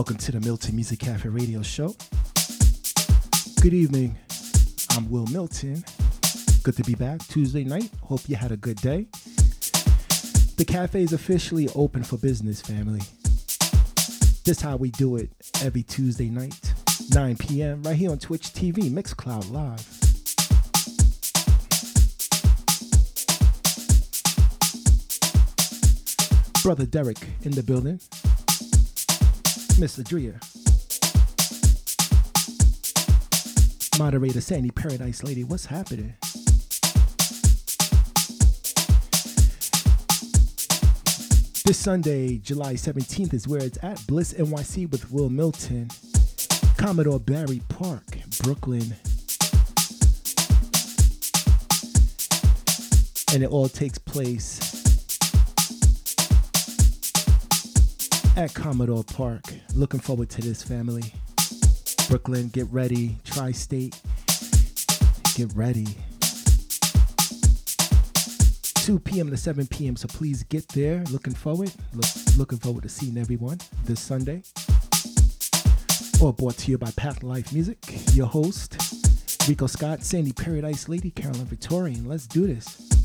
Welcome to the Milton Music Cafe radio show. Good evening. I'm Wil Milton. Good to be back Tuesday night. Hope you had a good day. The cafe is officially open for business, family. This is how we do it every Tuesday night, 9 p.m. right here on Twitch TV, Mixcloud Live. Brother Derek in the building. Miss Adria. Moderator Sandy Paradise Lady, what's happening? This Sunday, July 17th, is where it's at Bliss NYC with Wil Milton, Commodore Barry Park, Brooklyn. And it all takes place at Commodore Park. Looking forward to this, family. Brooklyn, get ready. Tri State, get ready. 2 p.m. to 7 p.m. So please get there. Looking forward. Look, looking forward to seeing everyone this Sunday. All brought to you by Path Life Music. Your host, Rico Scott, Sandy Paradise Lady, Carolyn Victorian. Let's do this.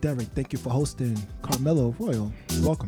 Derek, thank you for hosting Carmelo Royal. Welcome.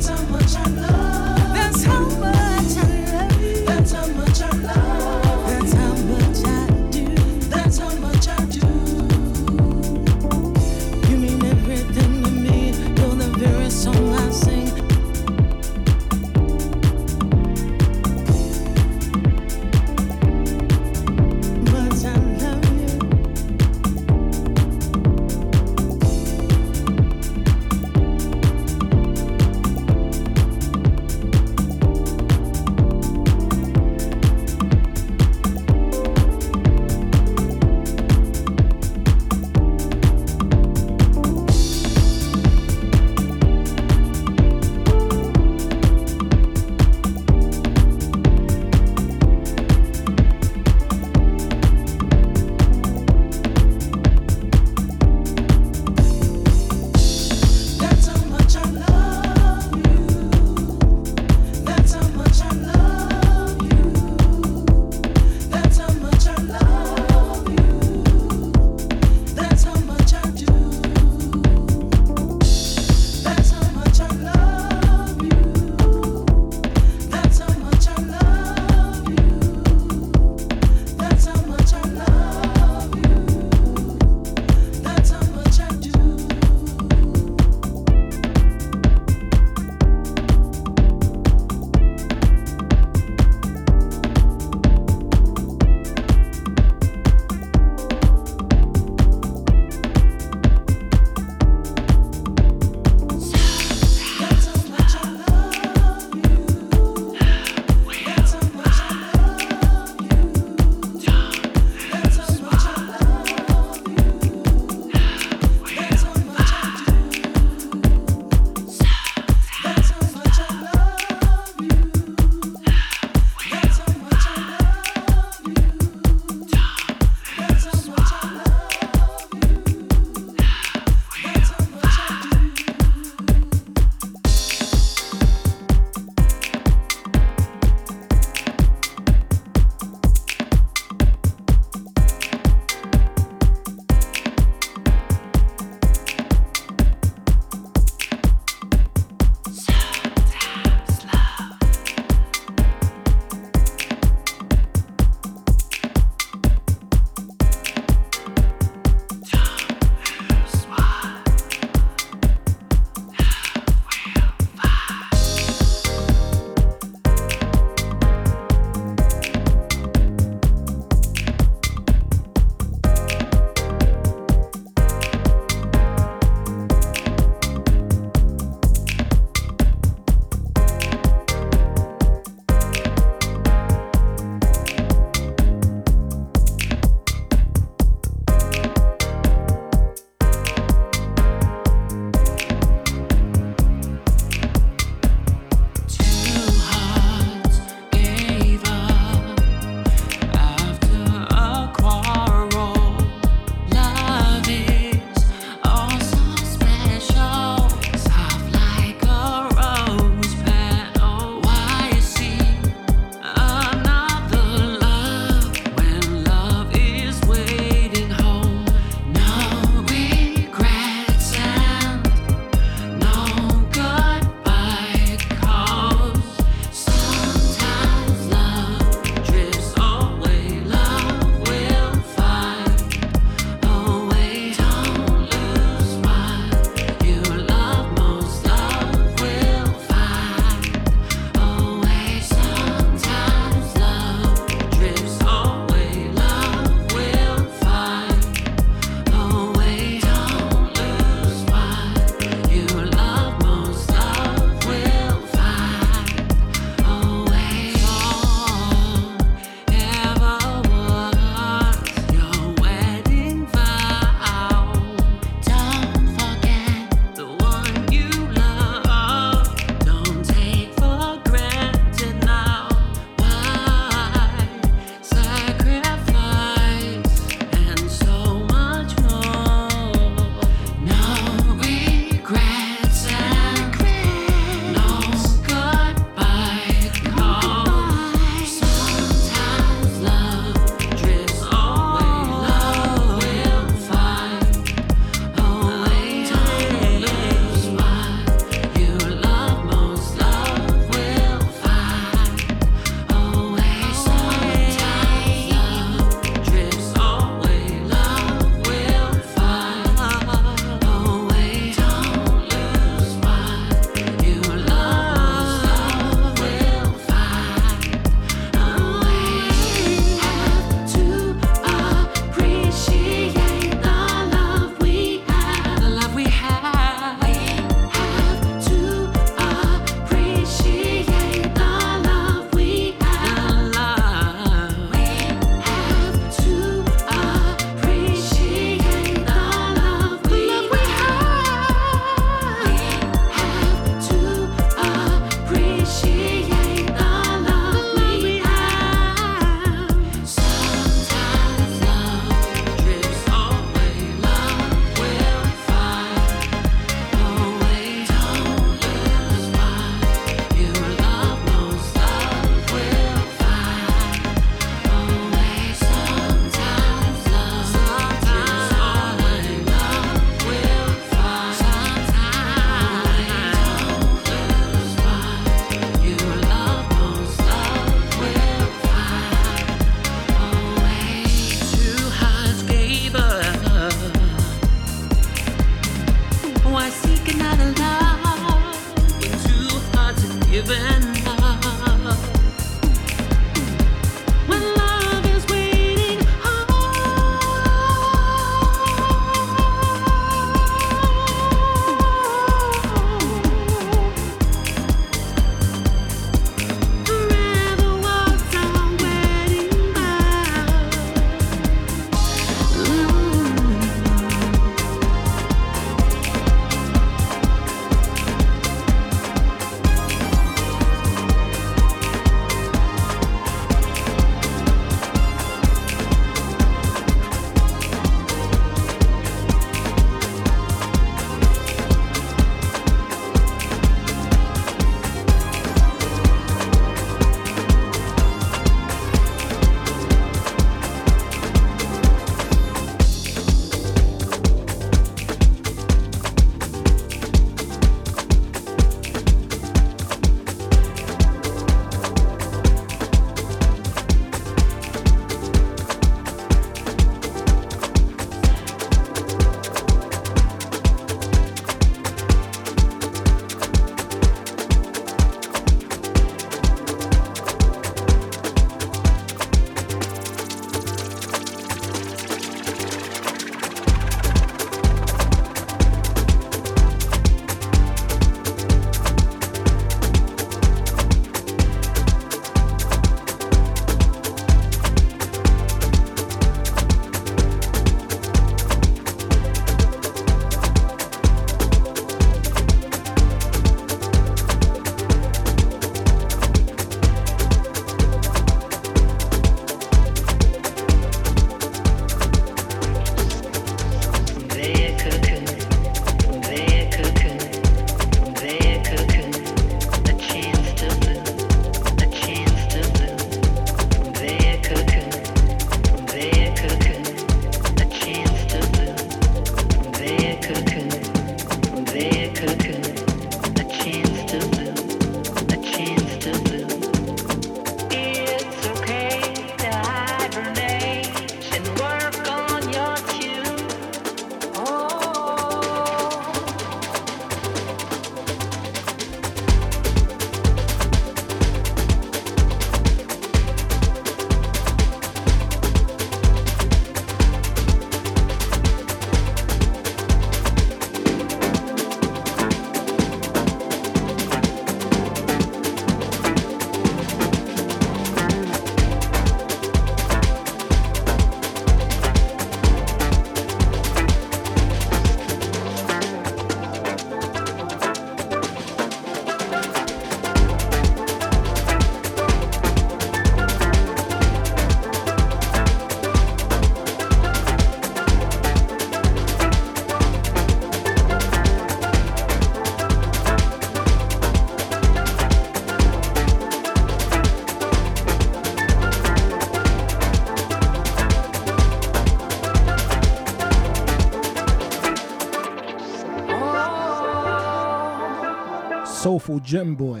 Soulful Gem Boy,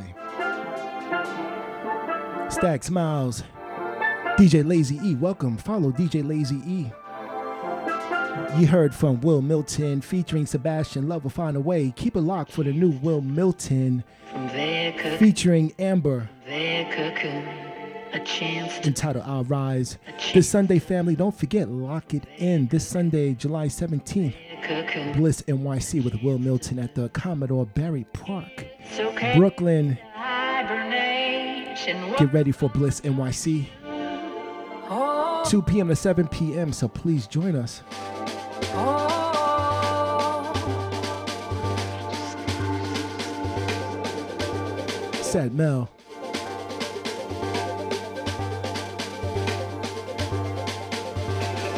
Stack Smiles, DJ Lazy E. Welcome. Follow DJ Lazy E. You heard from Wil Milton featuring Sebastian Love will find a way. Keep it locked for the new Wil Milton featuring Amber entitled I'll Rise. This Sunday, family, don't forget, lock it in. This Sunday, July 17th, Bliss NYC with Wil Milton at the Commodore Barry Park, Brooklyn. Get ready for Bliss NYC. 2 p.m. to 7 p.m., so please join us. Said Mel.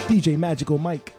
DJ Magical Mike.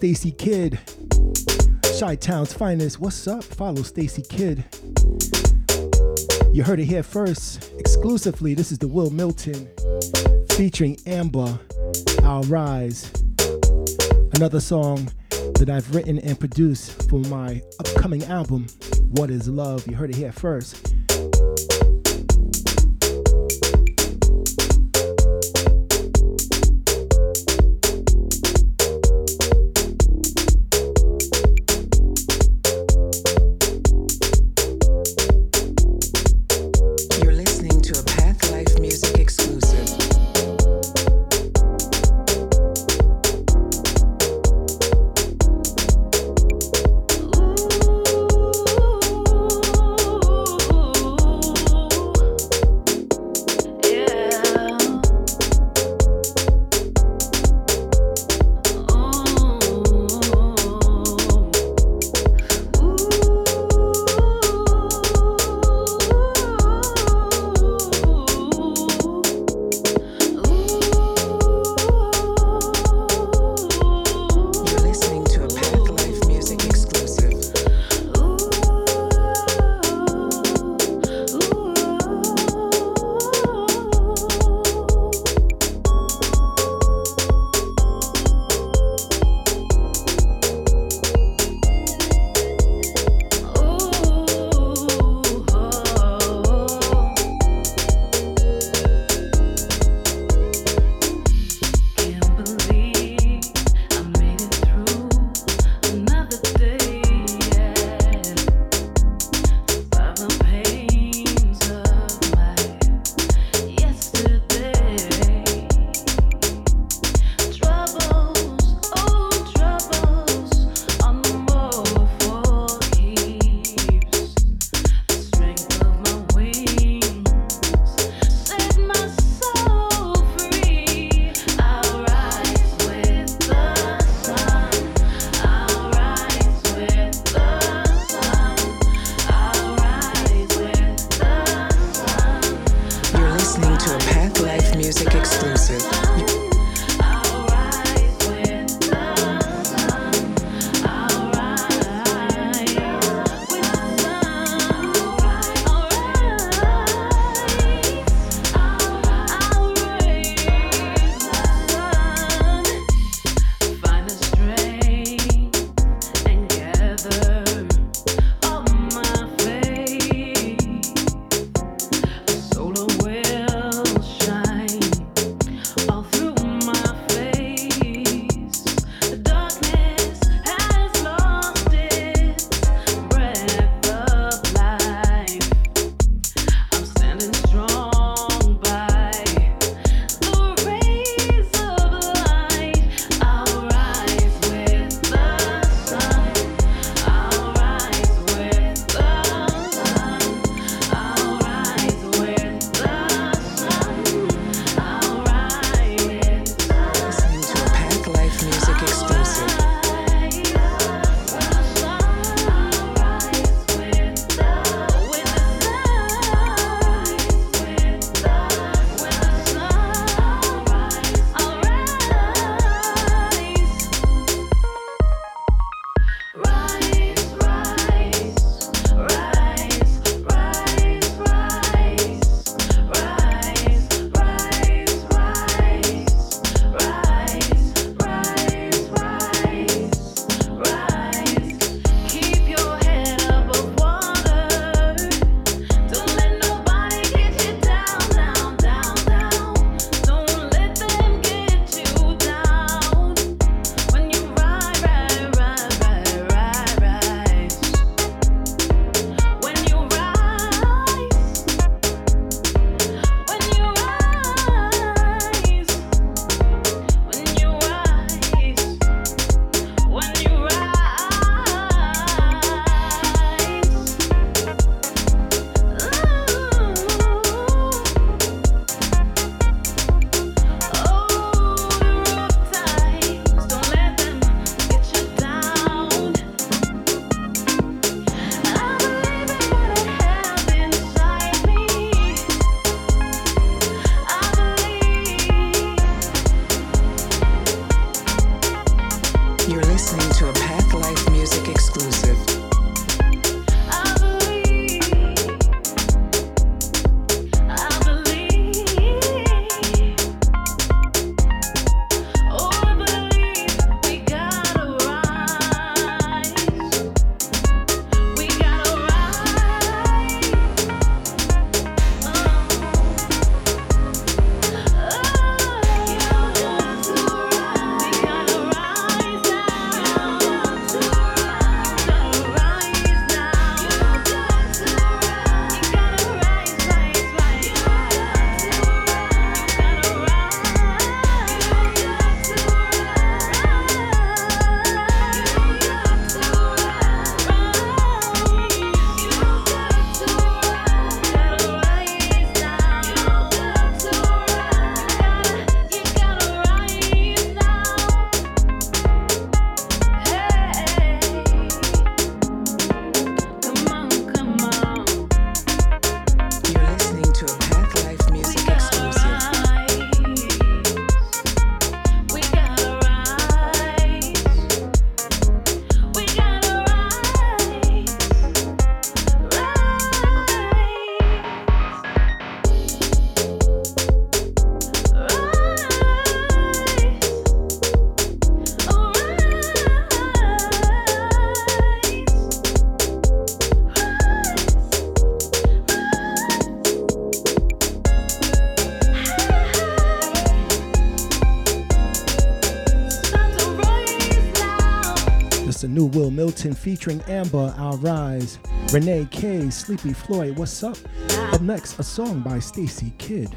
Stacy Kidd, Chi Town's finest. What's up? Follow Stacy Kidd. You heard it here first, exclusively. This is the Wil Milton featuring Amber, I'll Rise. Another song that I've written and produced for my upcoming album, What is Love? You heard it here first. New Wil Milton featuring Amber, I'll Rise. Renee K, Sleepy Floyd, What's Up? Up next, a song by Stacy Kidd.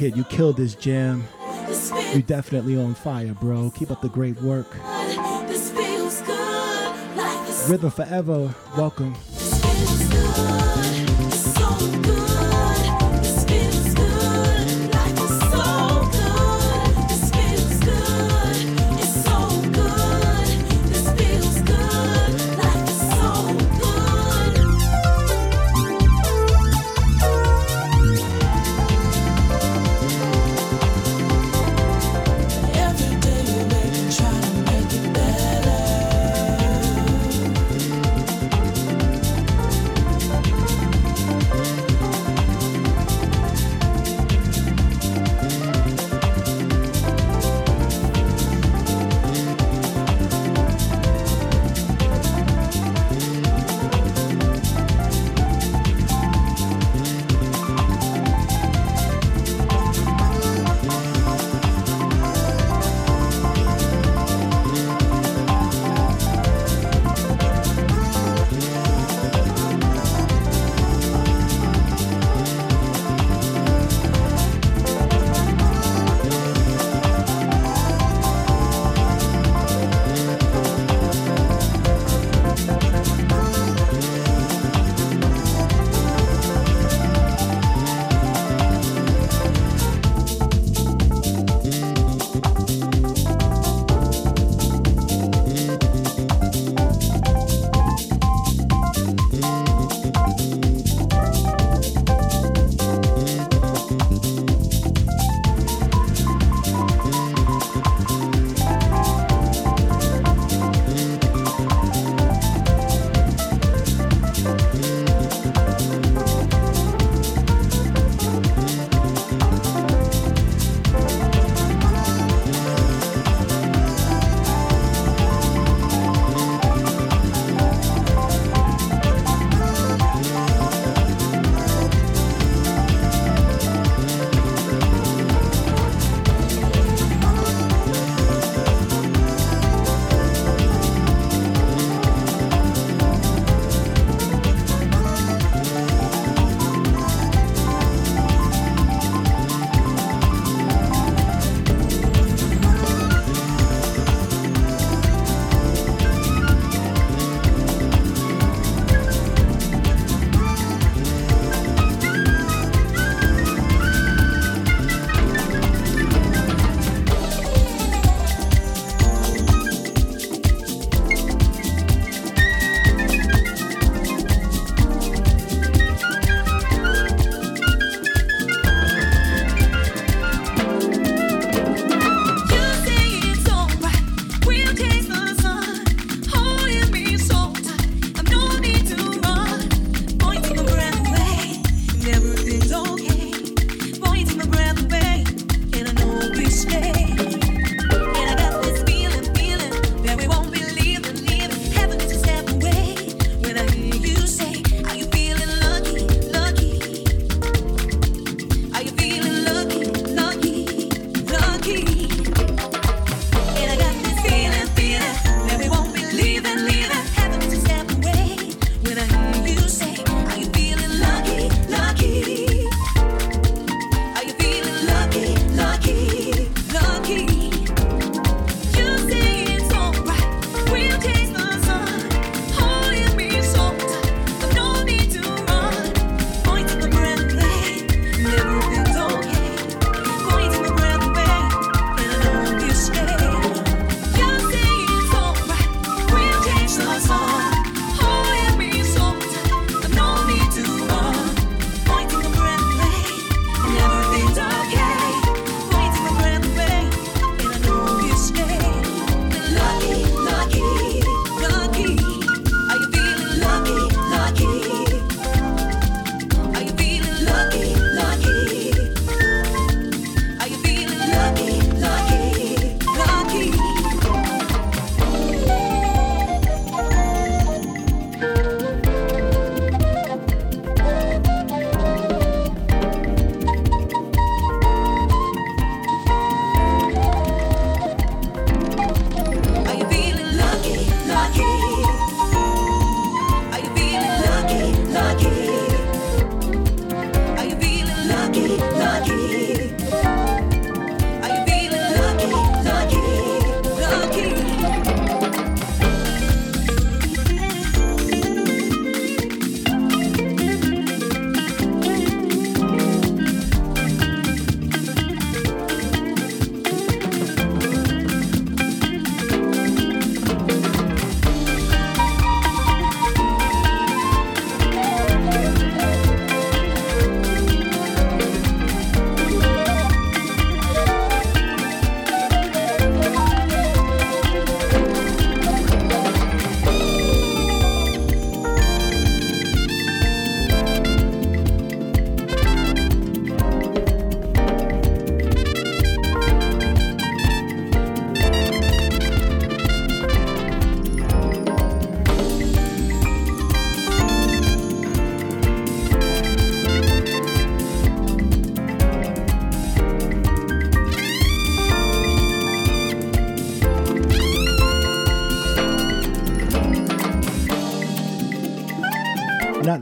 Kidd, you killed this jam. You definitely on fire, bro. Keep up the great work. Rhythm Forever, welcome.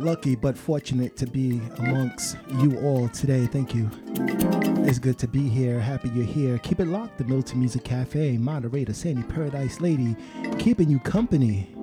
Lucky, but fortunate to be amongst you all today. Thank you. It's good to be here. Happy you're here. Keep it locked. The Milton Music Cafe moderator, Sandy Paradise Lady, keeping you company.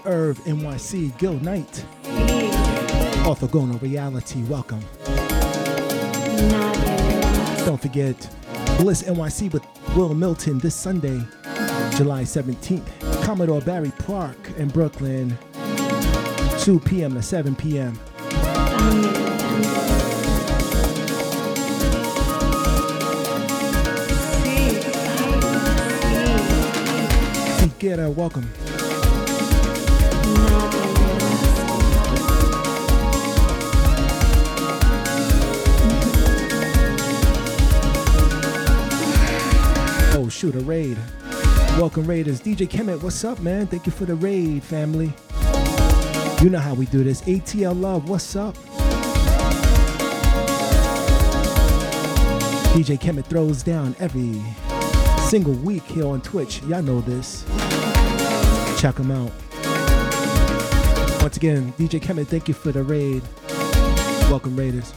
NYC, Gil Knight. Orthogonal Reality, welcome. Don't forget Bliss NYC with Wil Milton this Sunday, July 17th. Commodore Barry Park in Brooklyn, 2 p.m. to 7 p.m. Get welcome. Shoot, a raid. Welcome, Raiders. DJ Kemet, what's up, man? Thank you for the raid, family. You know how we do this. ATL Love, what's up? DJ Kemet throws down every single week here on Twitch. Y'all know this. Check him out. Once again, DJ Kemet, thank you for the raid. Welcome, Raiders.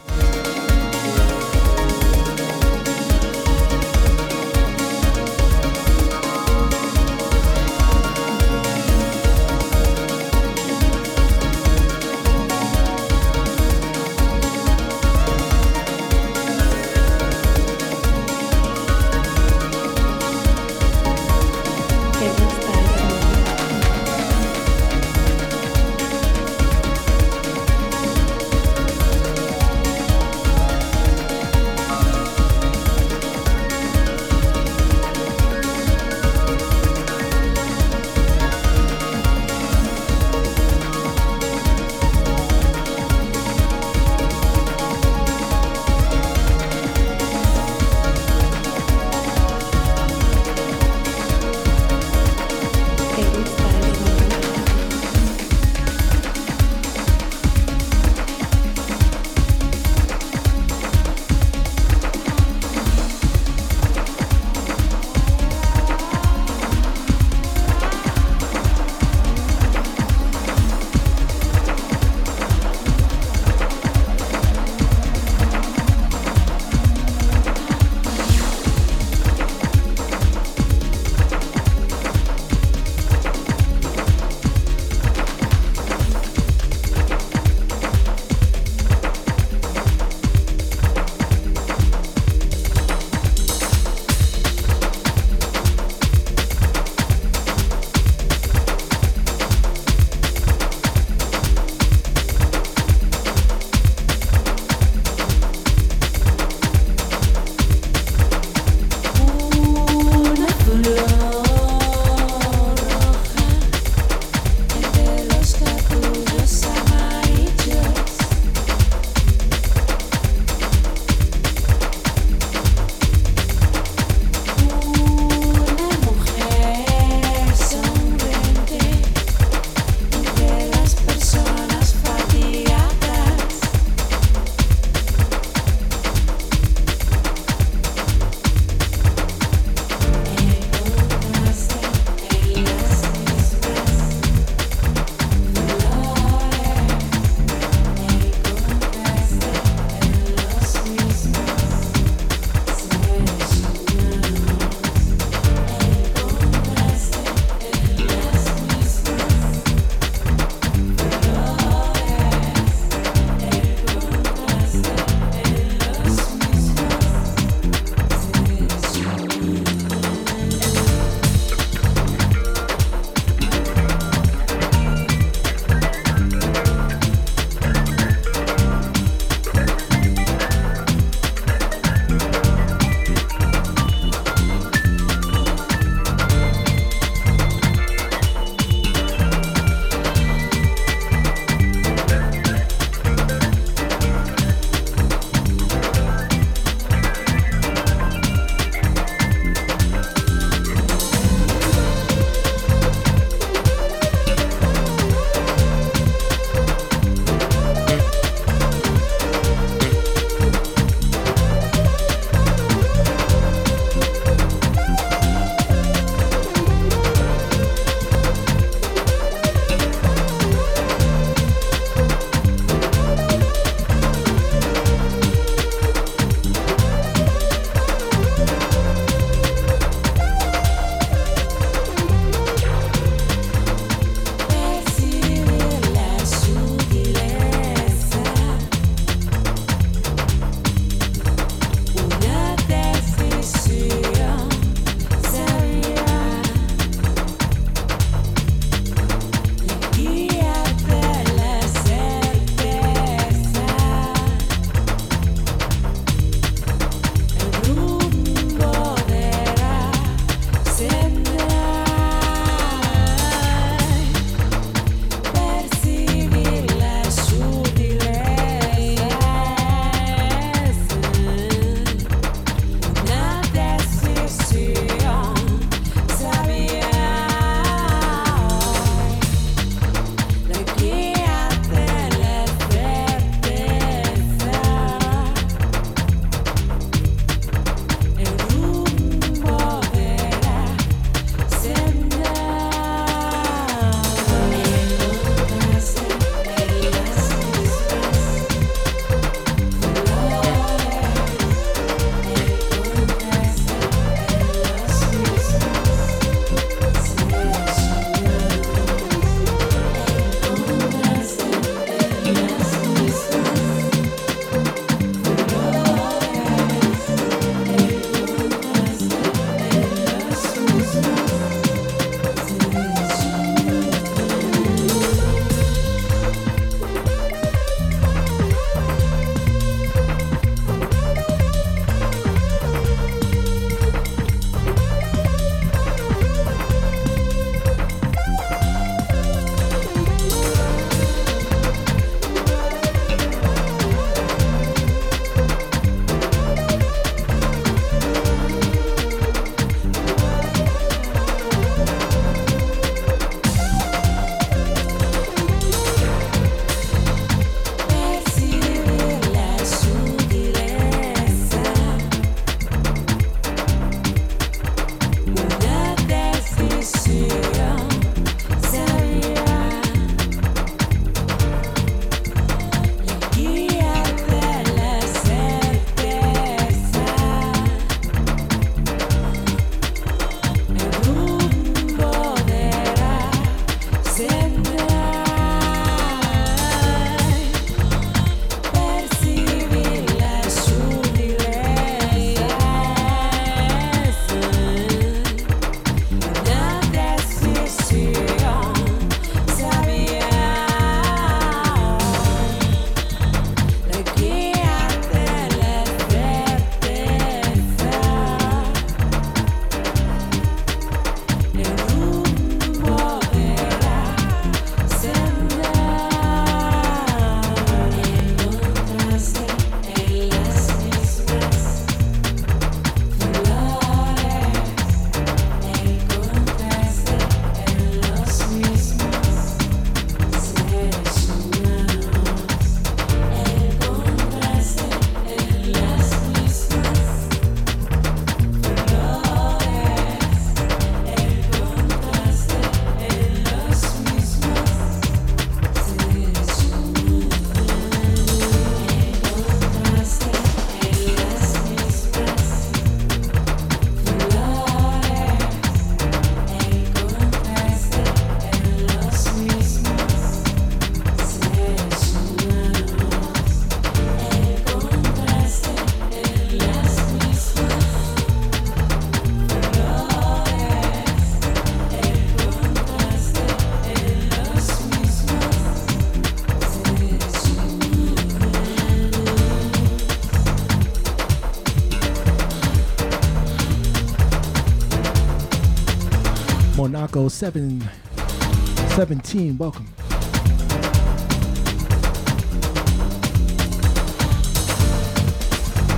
Monaco 717, welcome.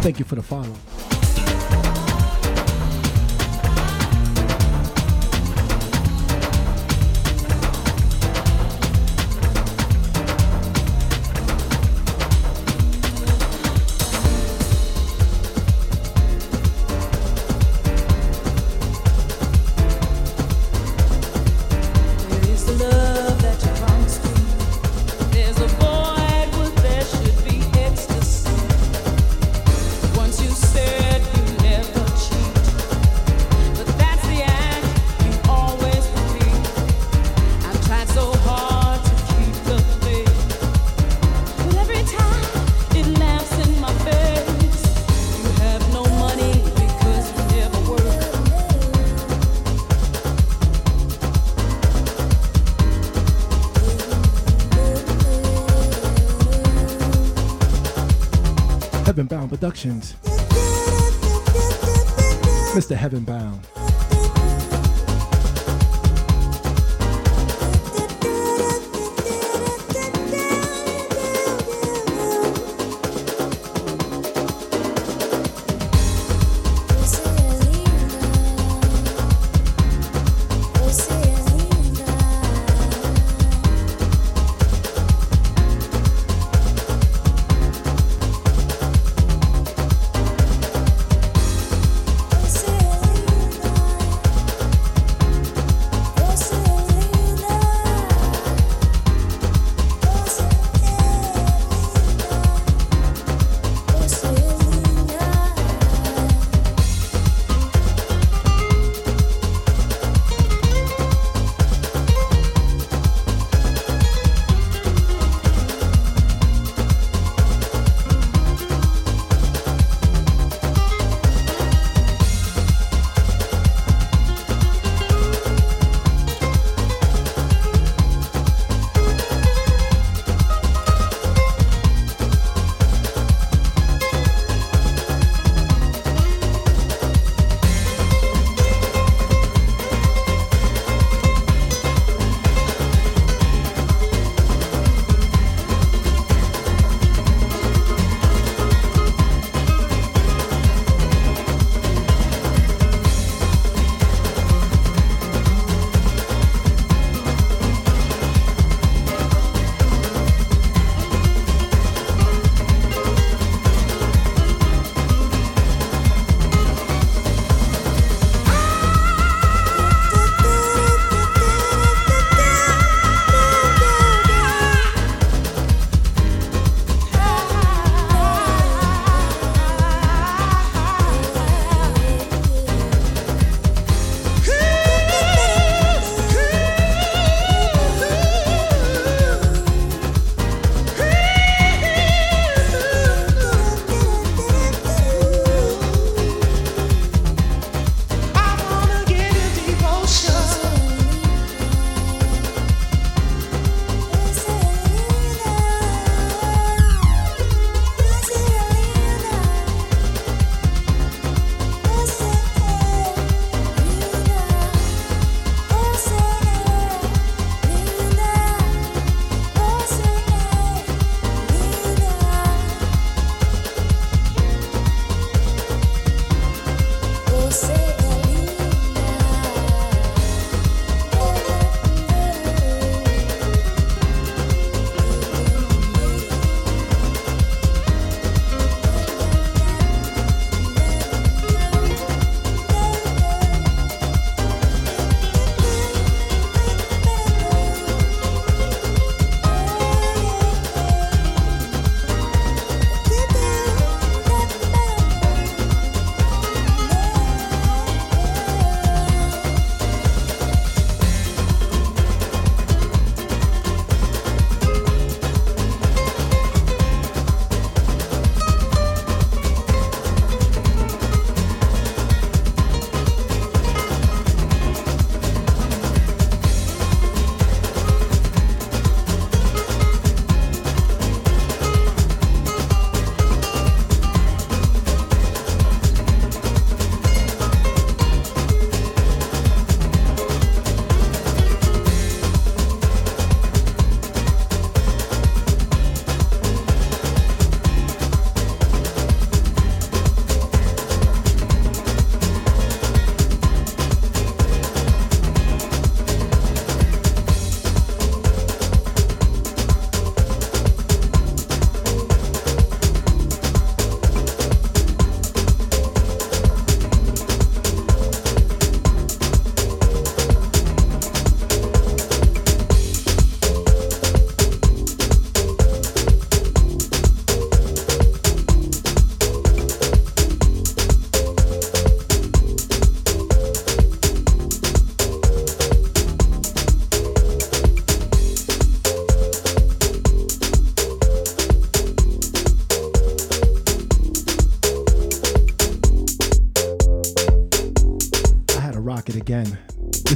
Thank you for the follow. Productions. Mr. Heaven Bound.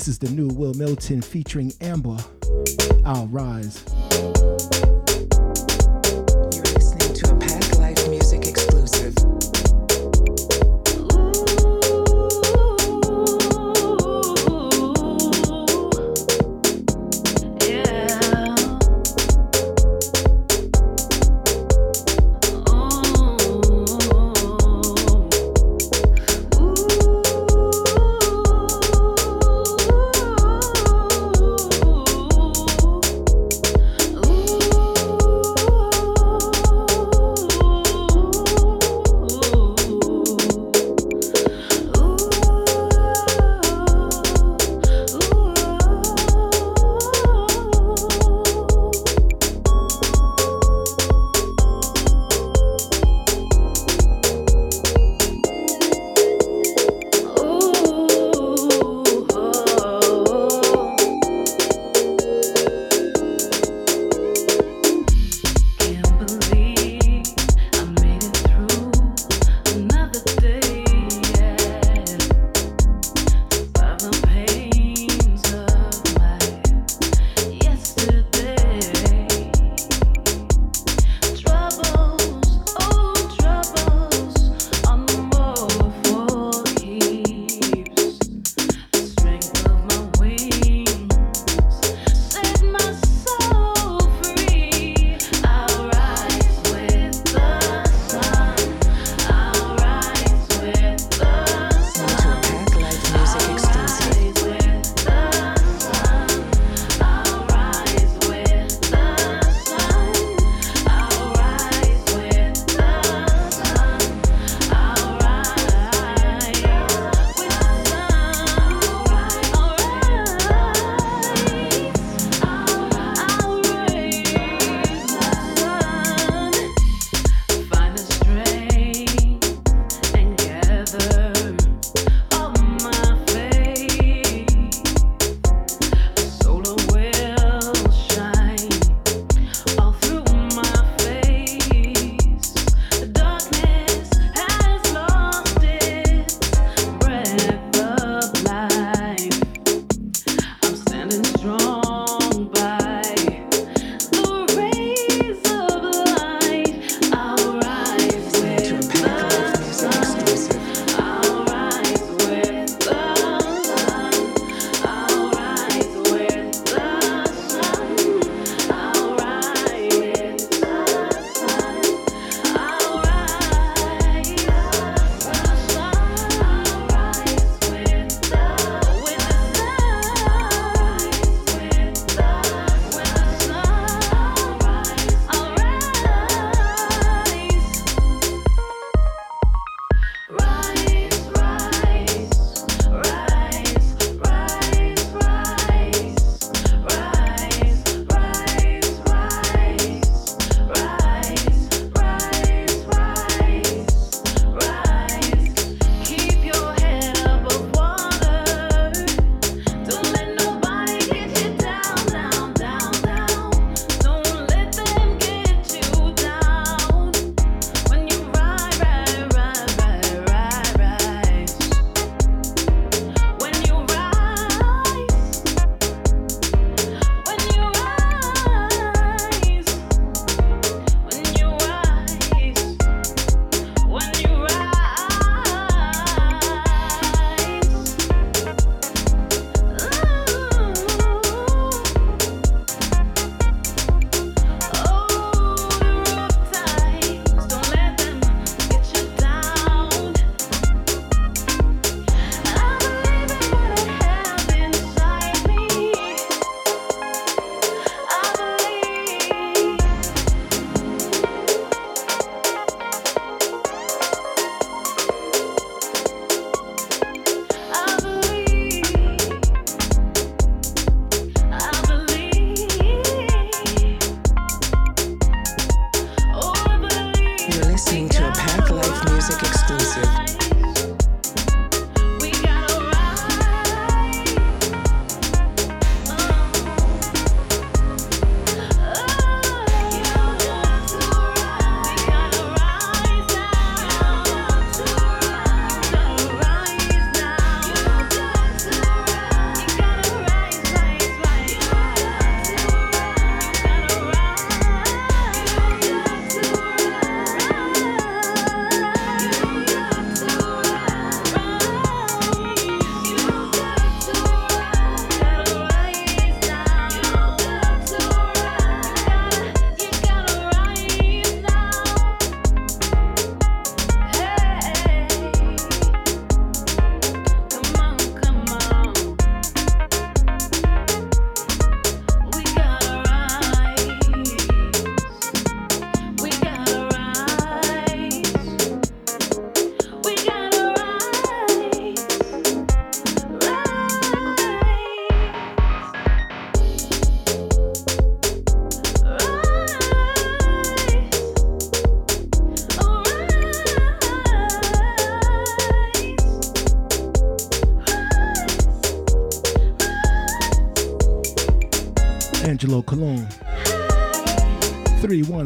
This is the new Wil Milton featuring Amber. I'll rise.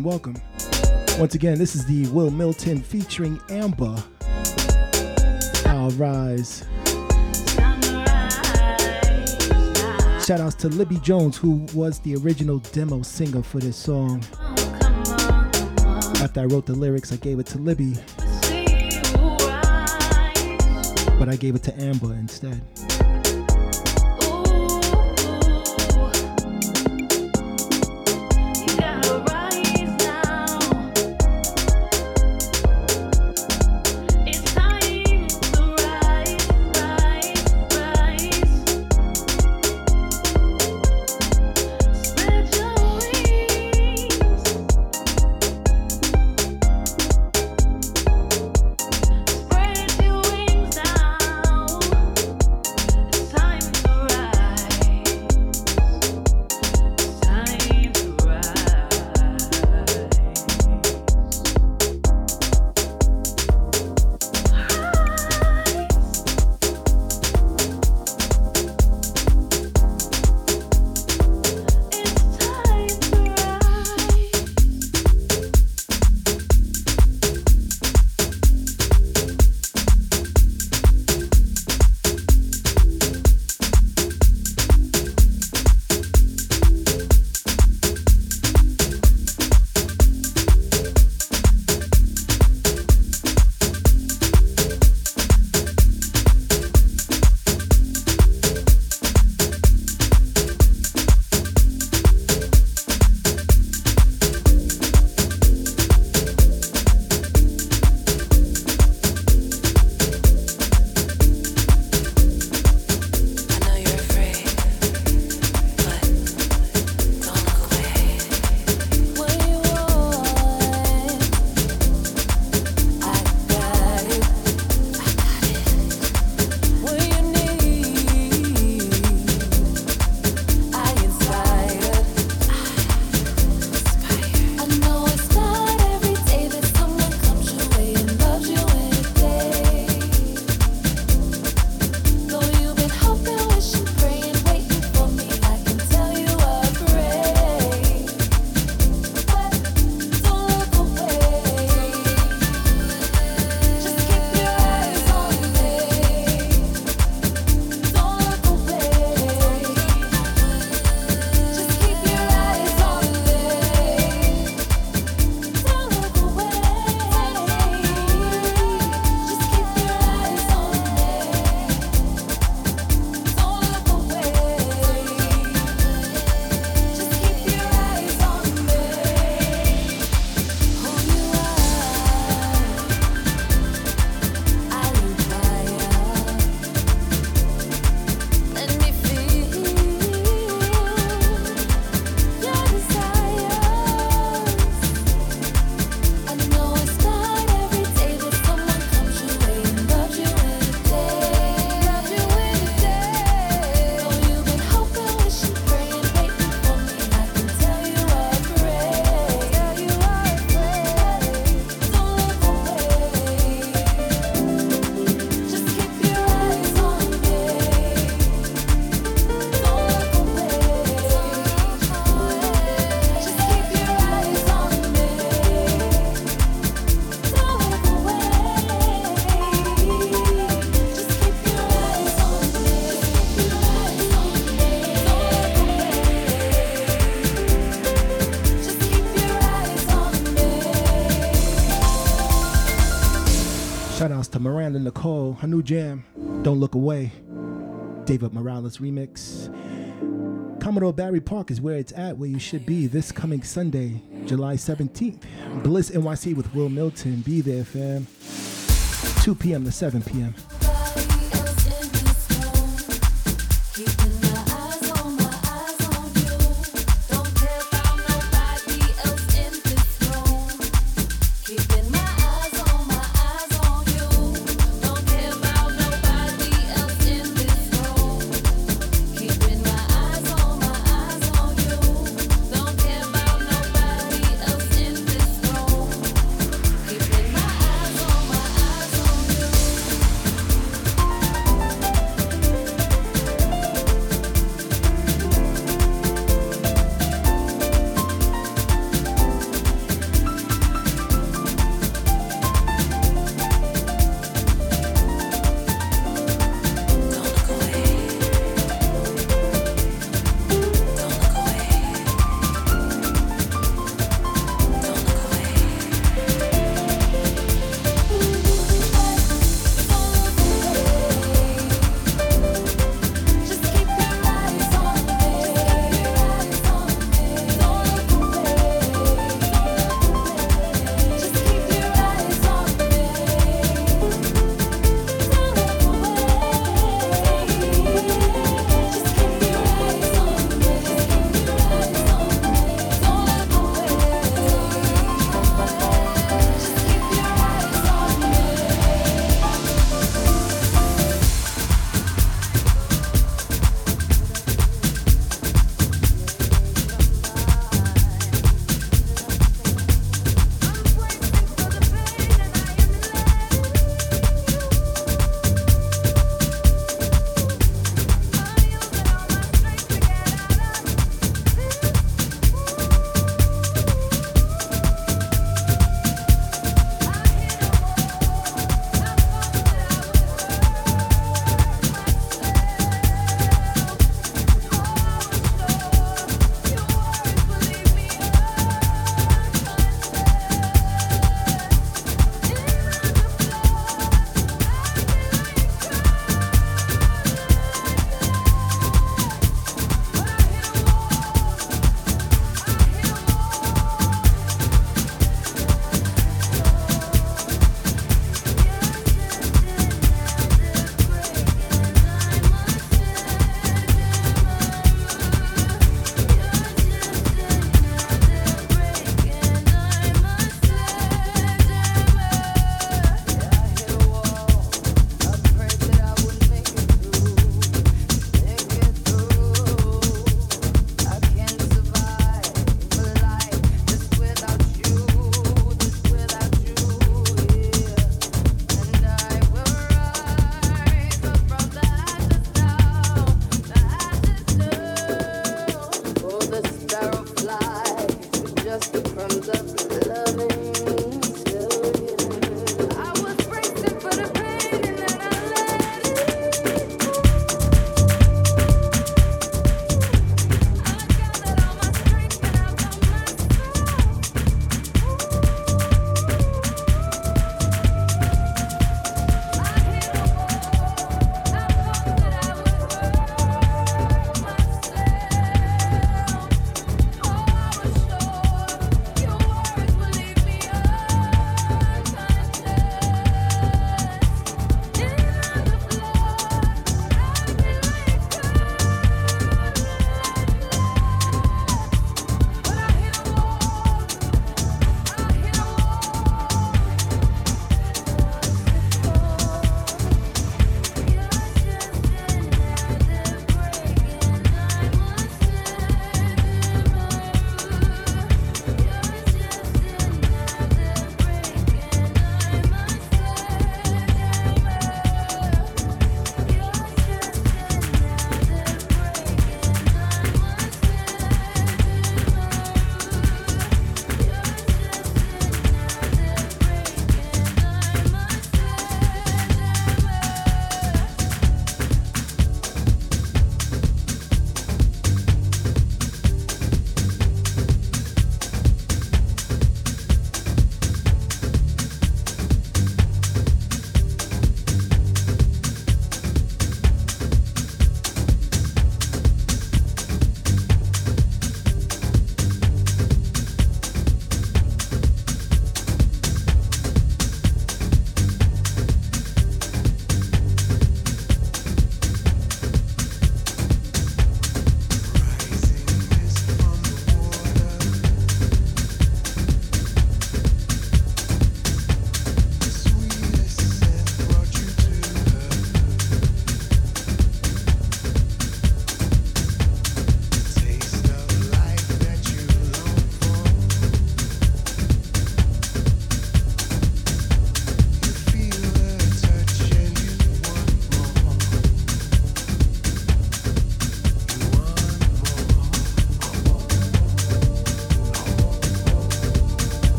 3 1, welcome. Once again, this is the Wil Milton featuring Amber. I'll rise. Shout outs to Libby Jones, who was the original demo singer for this song. After I wrote the lyrics, I gave it to Libby, but I gave it to Amber instead. Her new jam, Don't Look Away. David Morales remix. Commodore Barry Park is where it's at, where you should be this coming Sunday, July 17th. Bliss NYC with Wil Milton. Be there, fam. 2 p.m. to 7 p.m.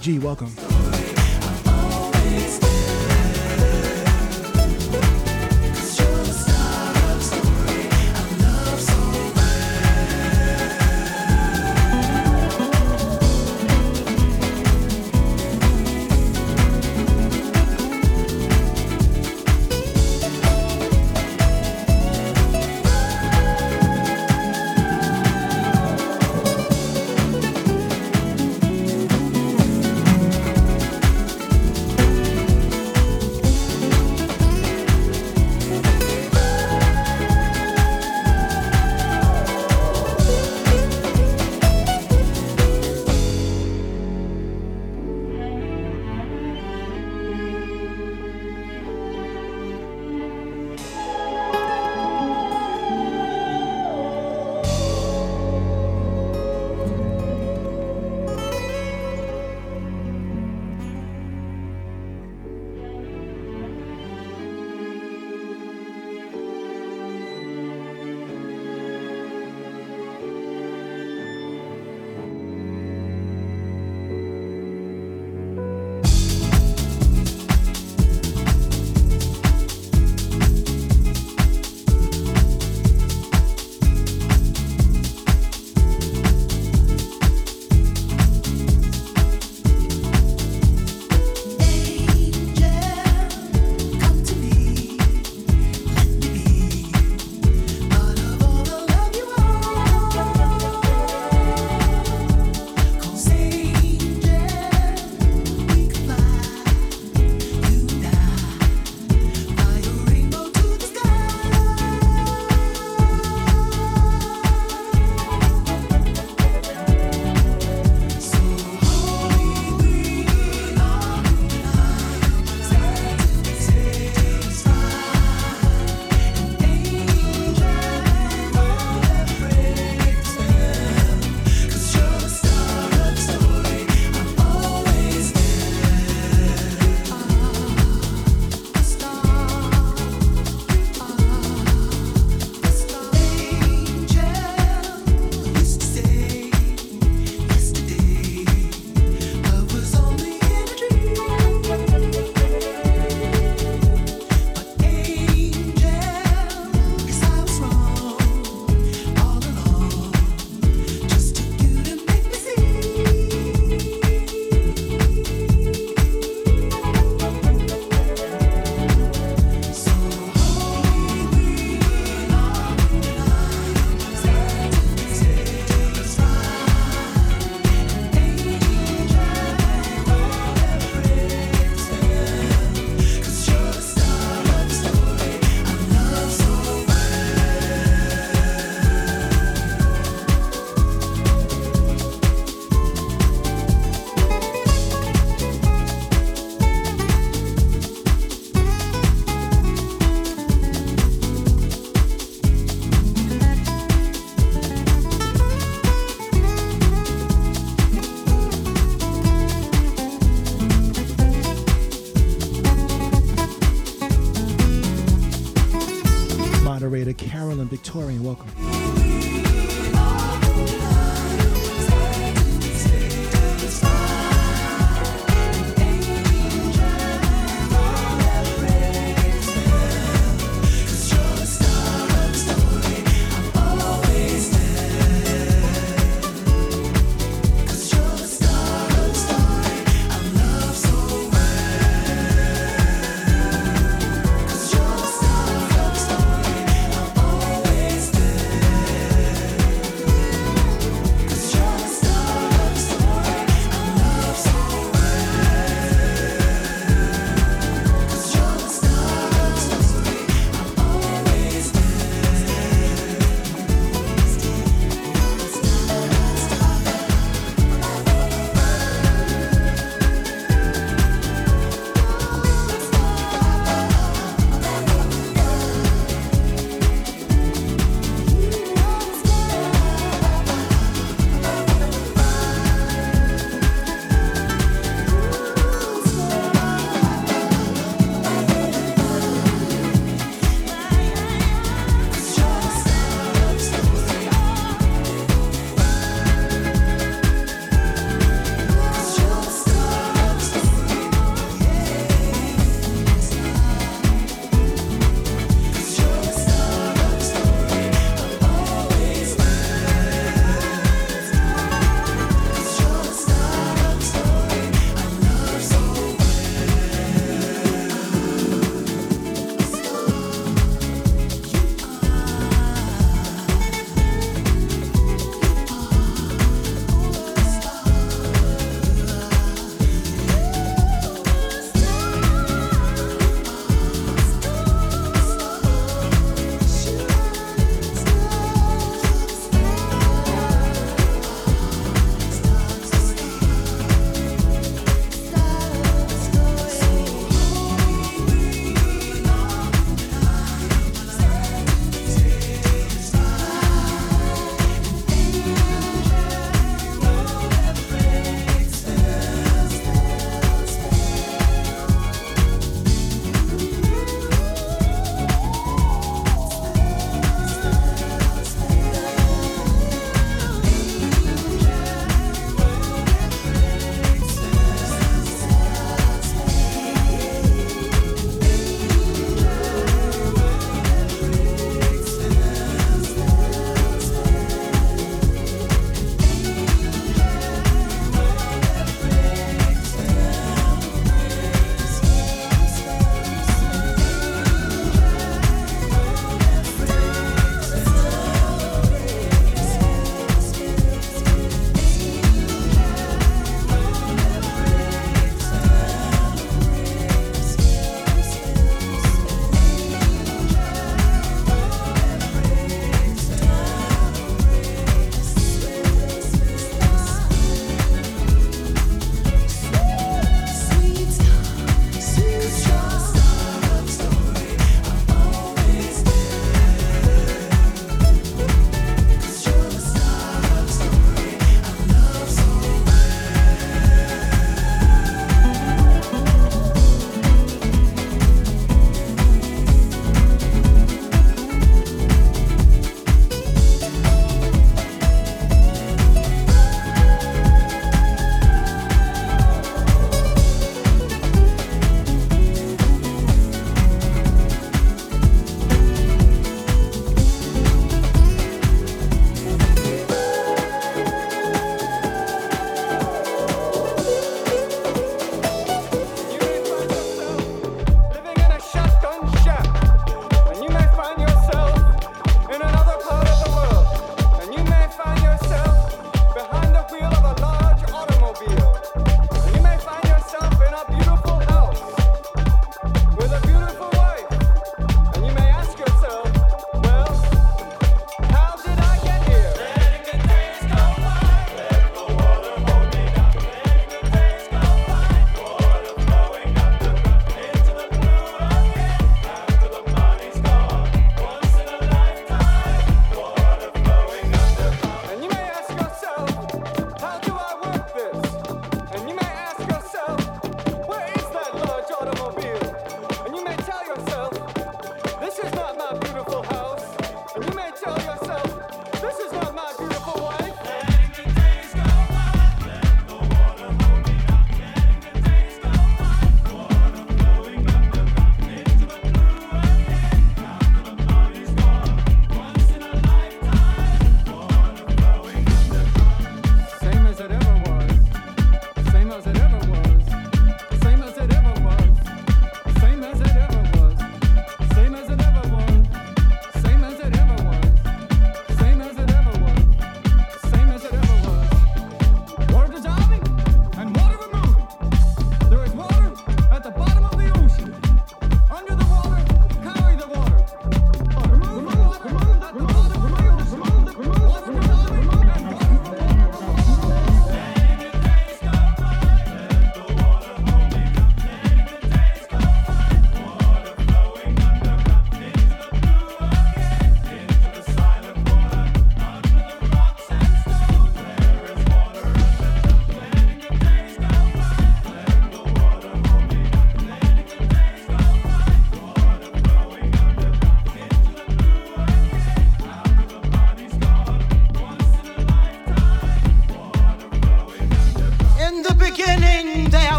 G, welcome.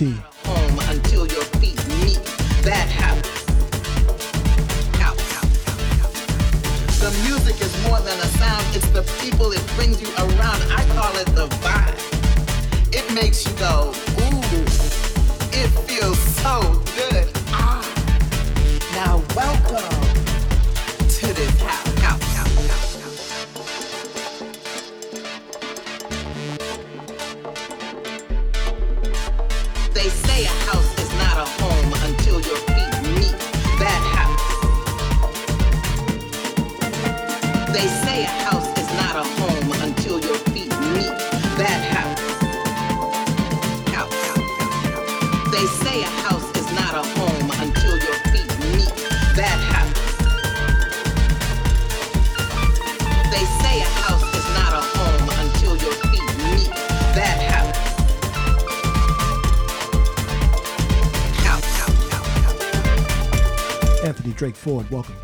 T. Ford, welcome.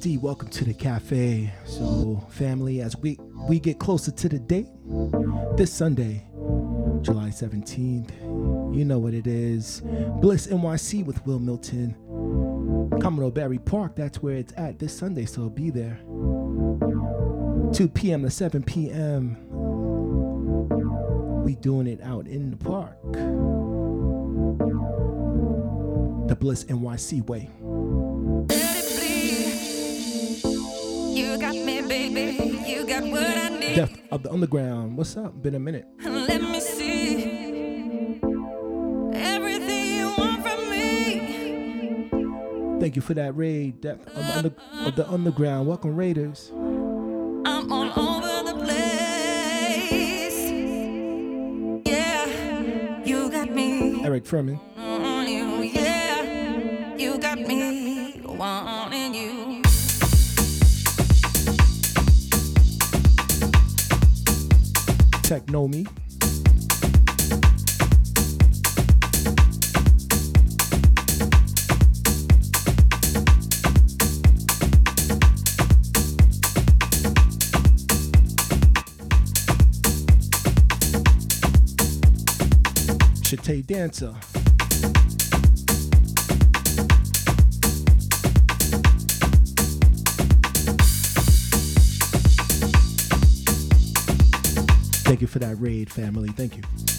D, welcome to the cafe. So, family, as we we get closer to the date, this Sunday, July 17th, you know what it is. Bliss NYC with Wil Milton. Commodore Barry Park, that's where it's at this Sunday, so be there. 2 p.m. to 7 p.m. We doing it out in the park. The Bliss NYC way. Got me, baby. You got what I need. Death of the Underground. What's up? Been a minute. Let me see everything you want from me. Thank you for that raid. Death of the, under, of the Underground. Welcome, Raiders. I'm all over the place. Yeah, you got me Eric Furman. you. Yeah, you got me wanting you. Tech Know Me. Chate Dancer. Thank you for that raid, family. Thank you.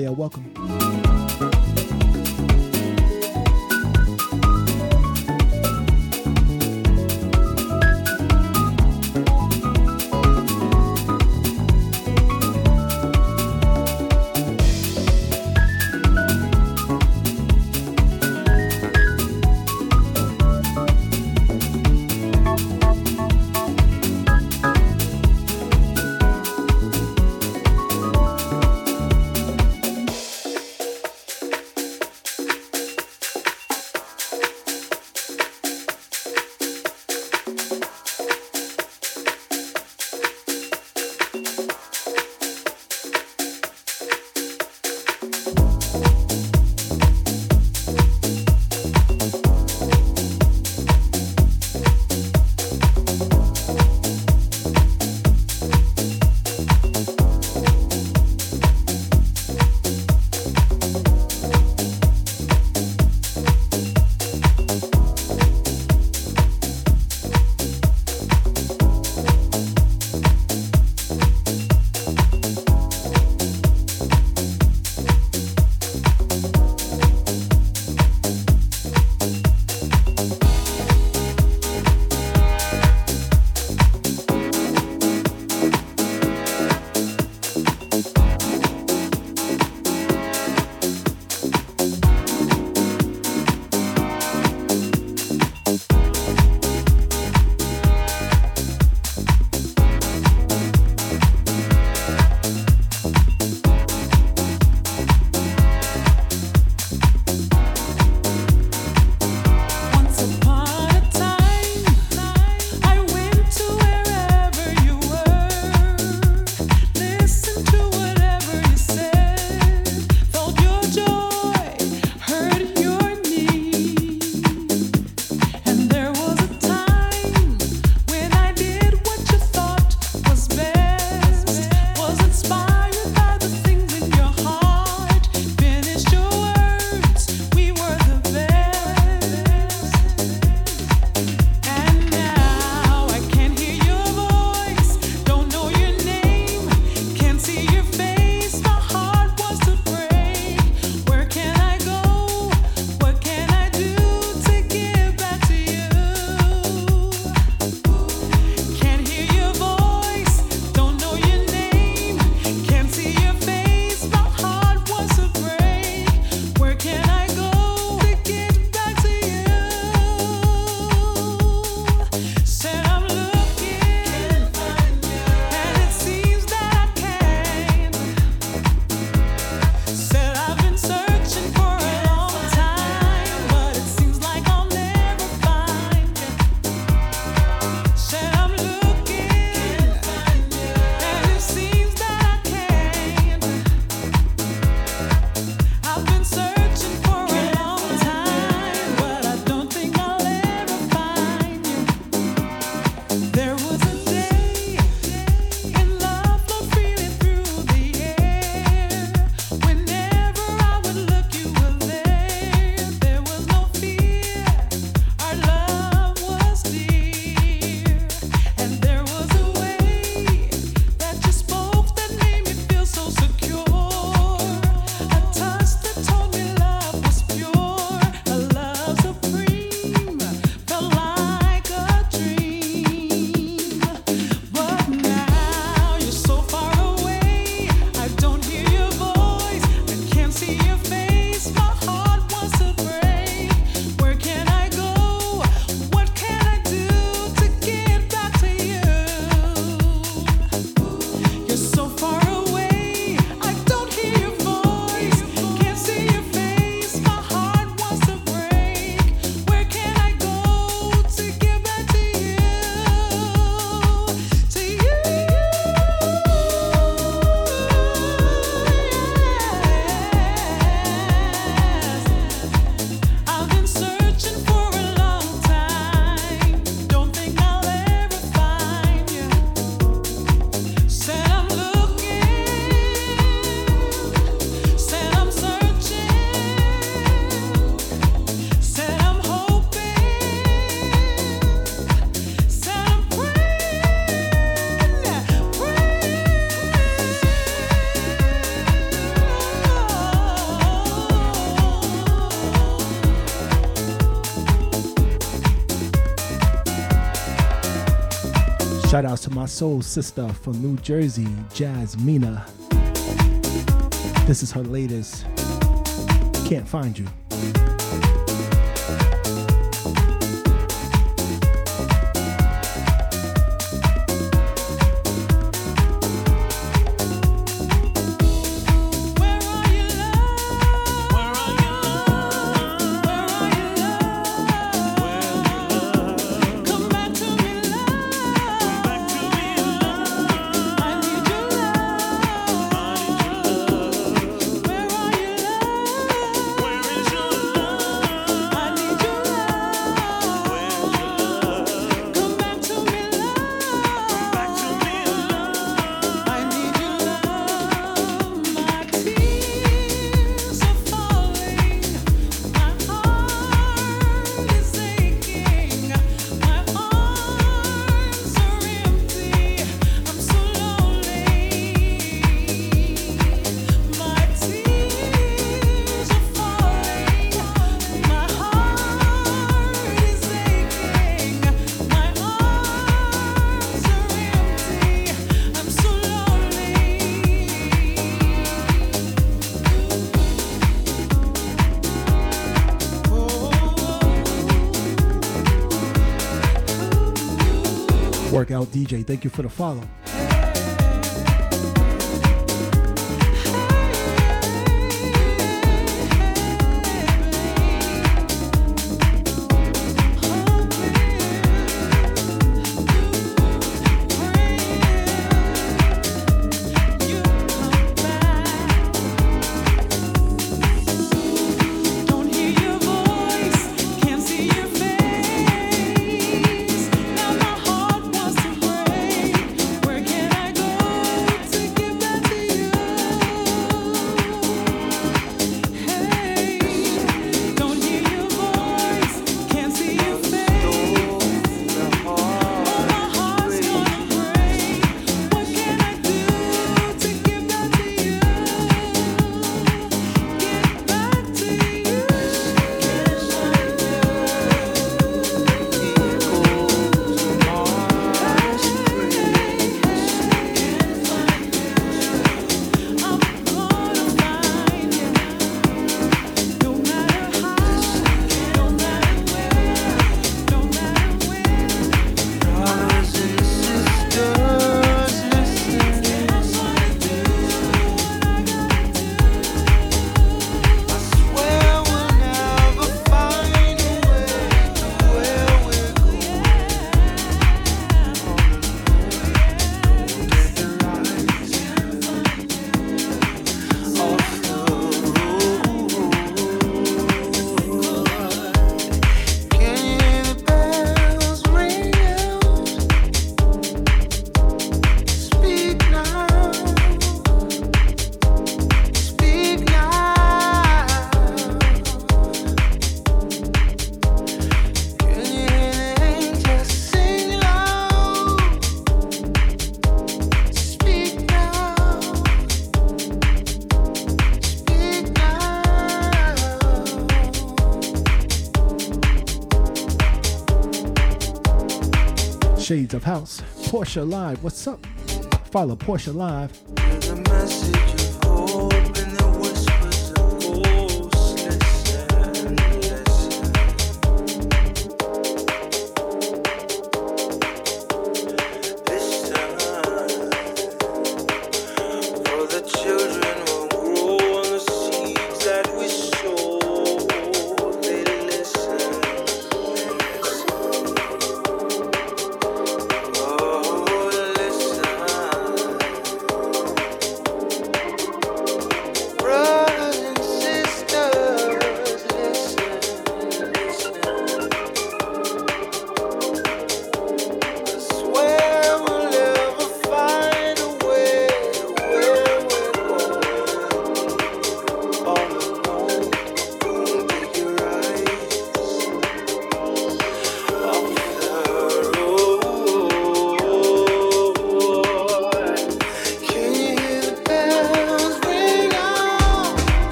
Kaya, welcome. Shout outs to my soul sister from New Jersey, Jasmina. This is her latest. Can't find you. DJ. Thank you for the follow. Shades of House. Portia Live, what's up? Follow Portia Live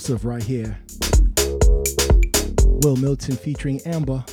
exclusive right here. Wil Milton featuring Amber.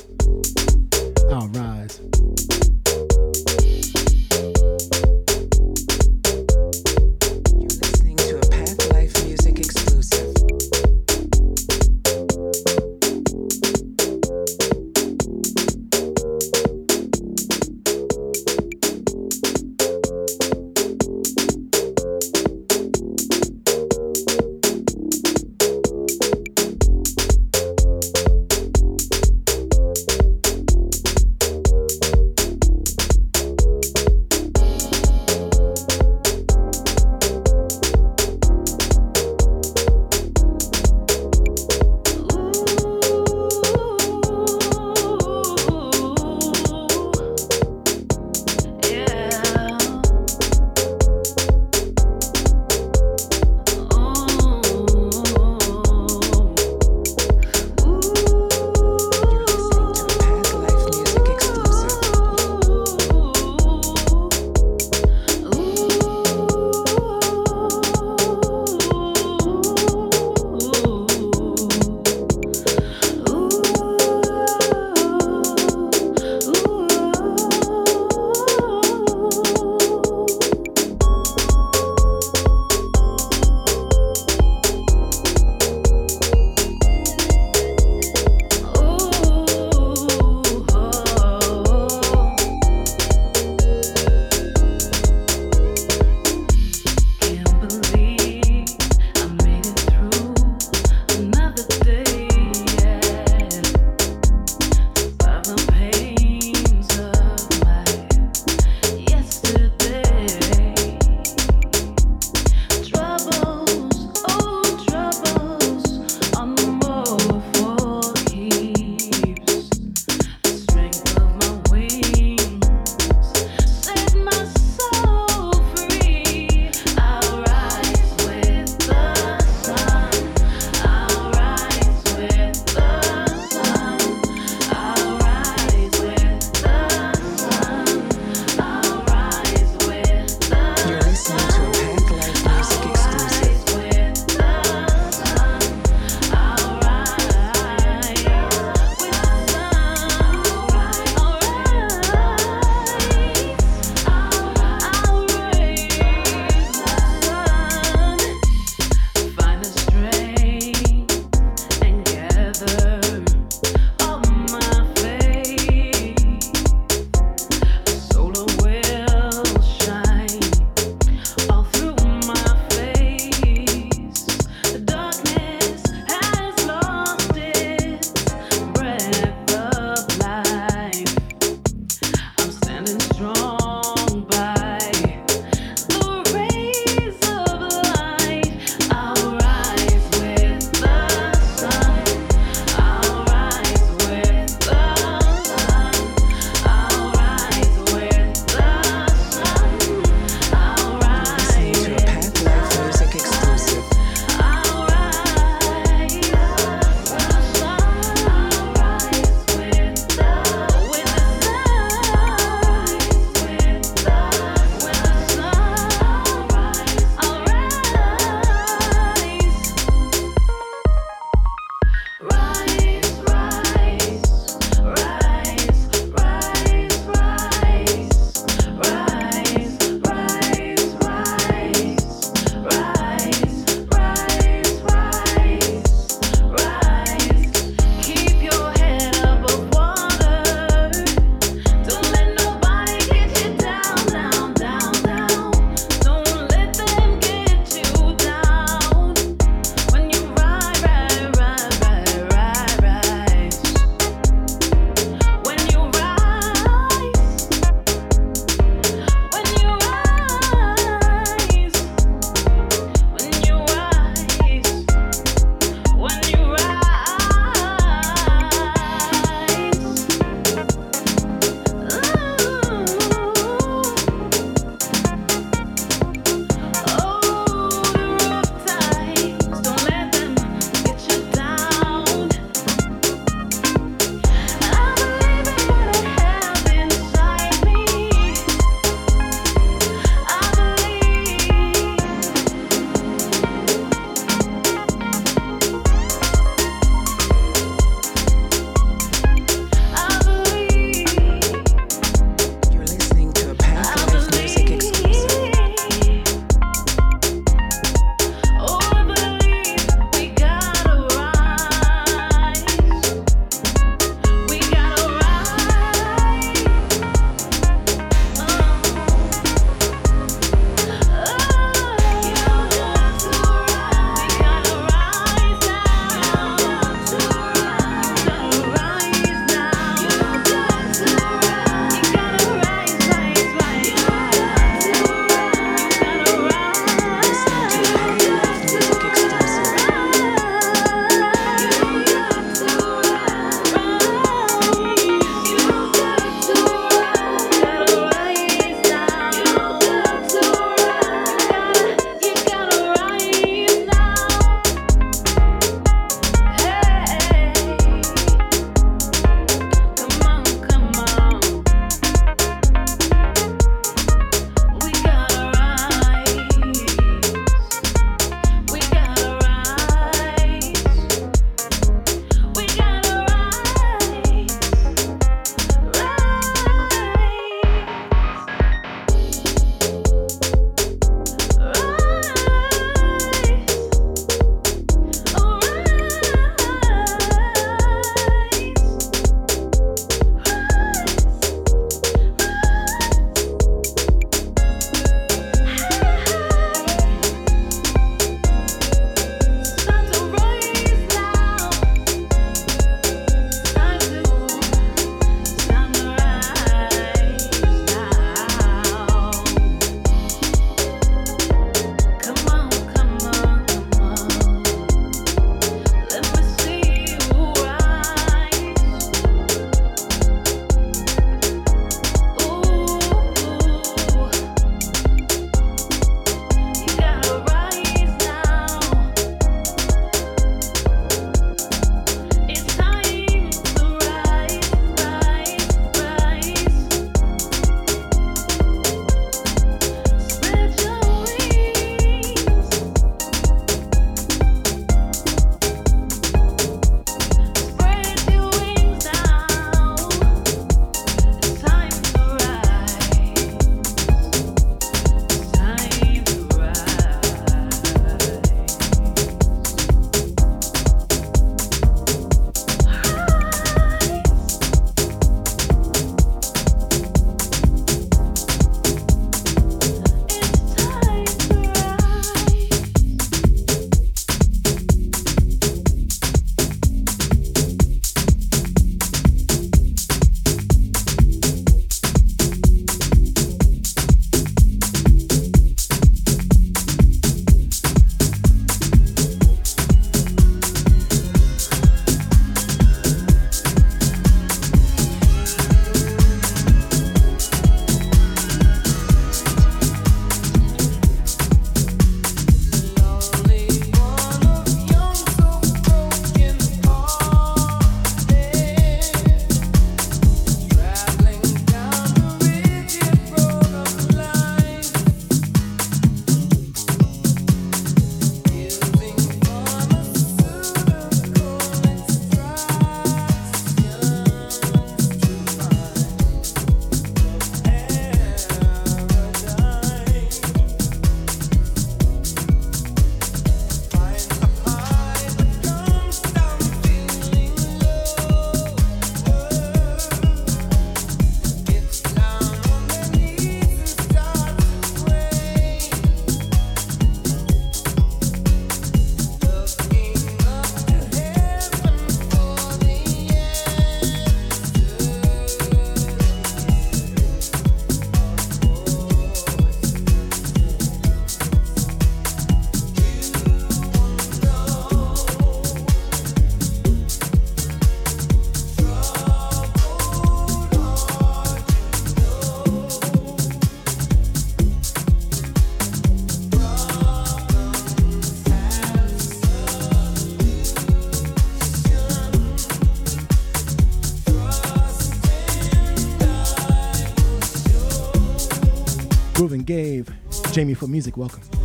Jamie for music. Welcome.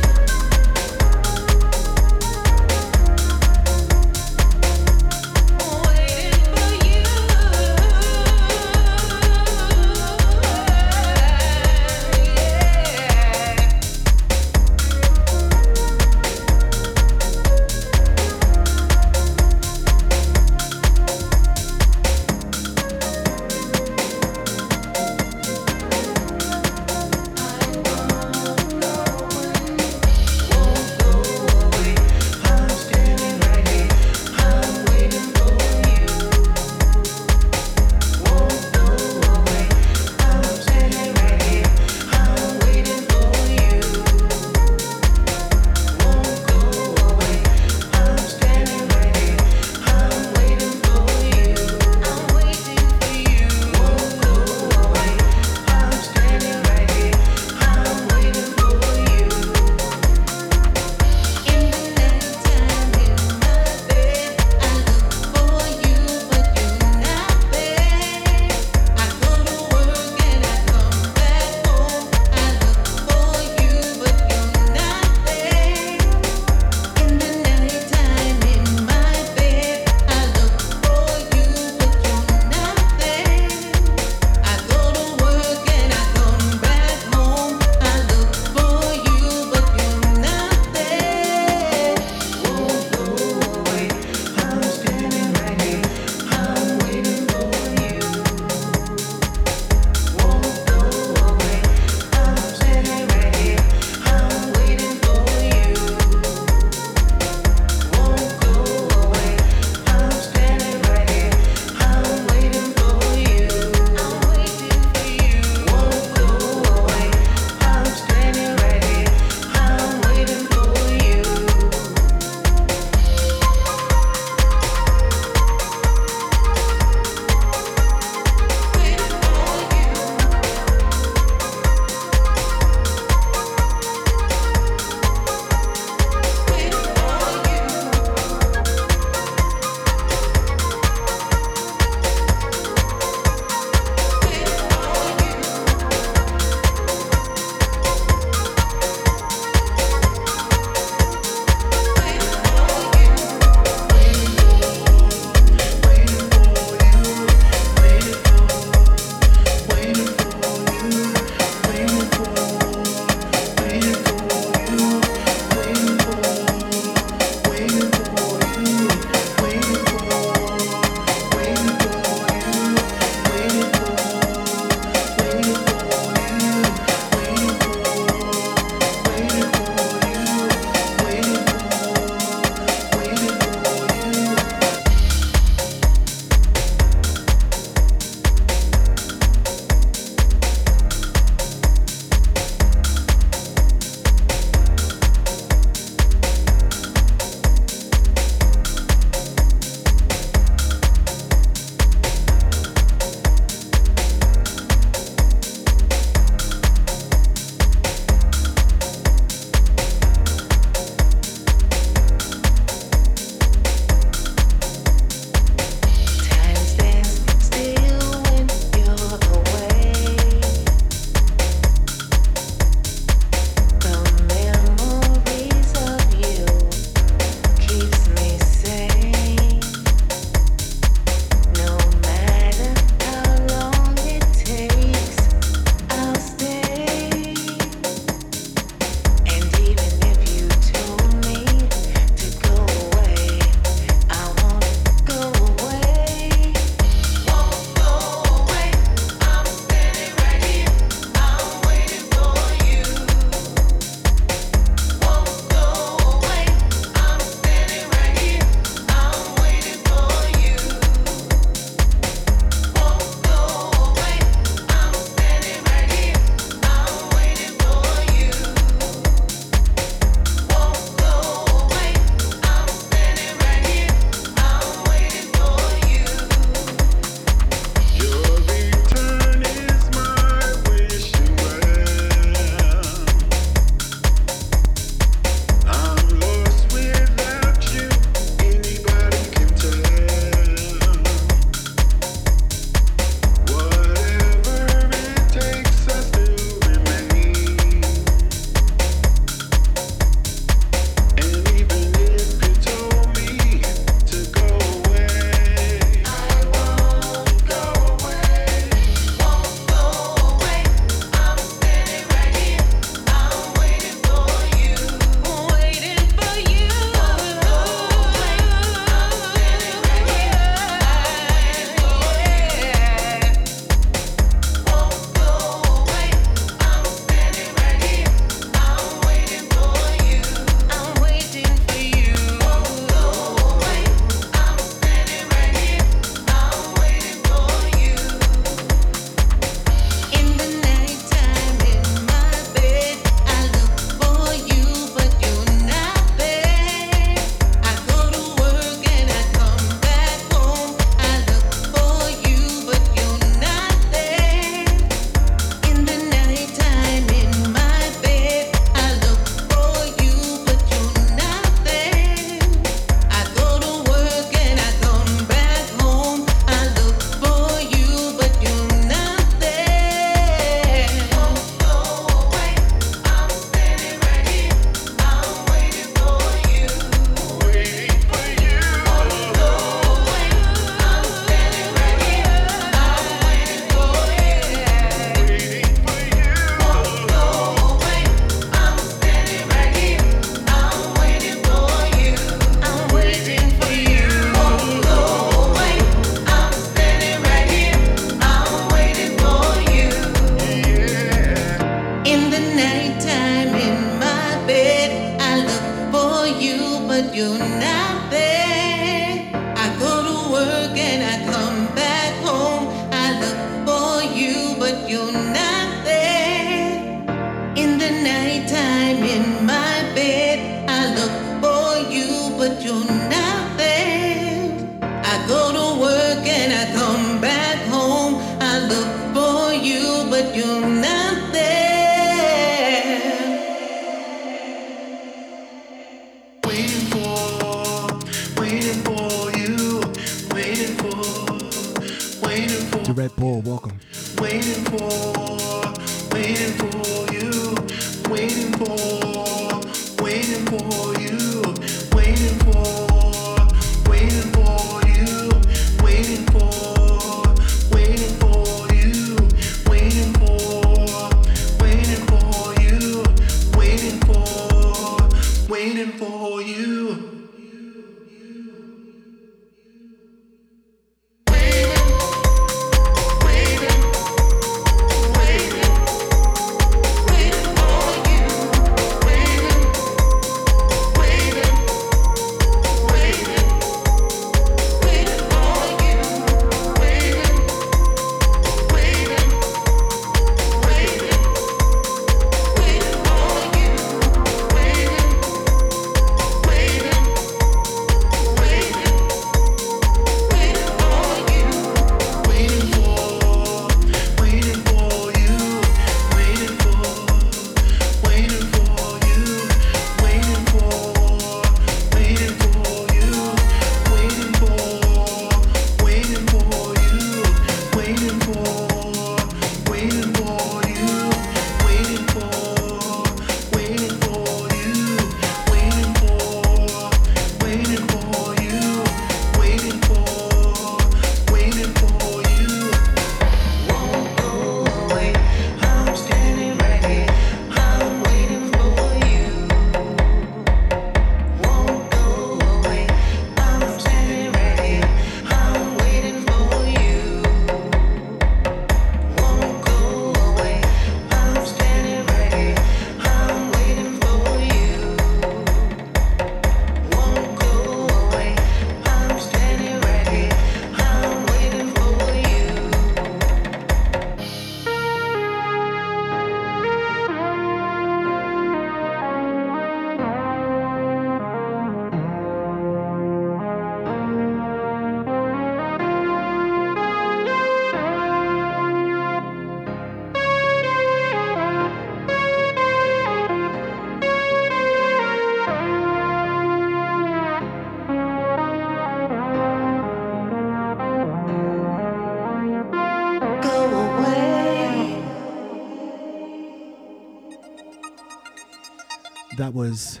was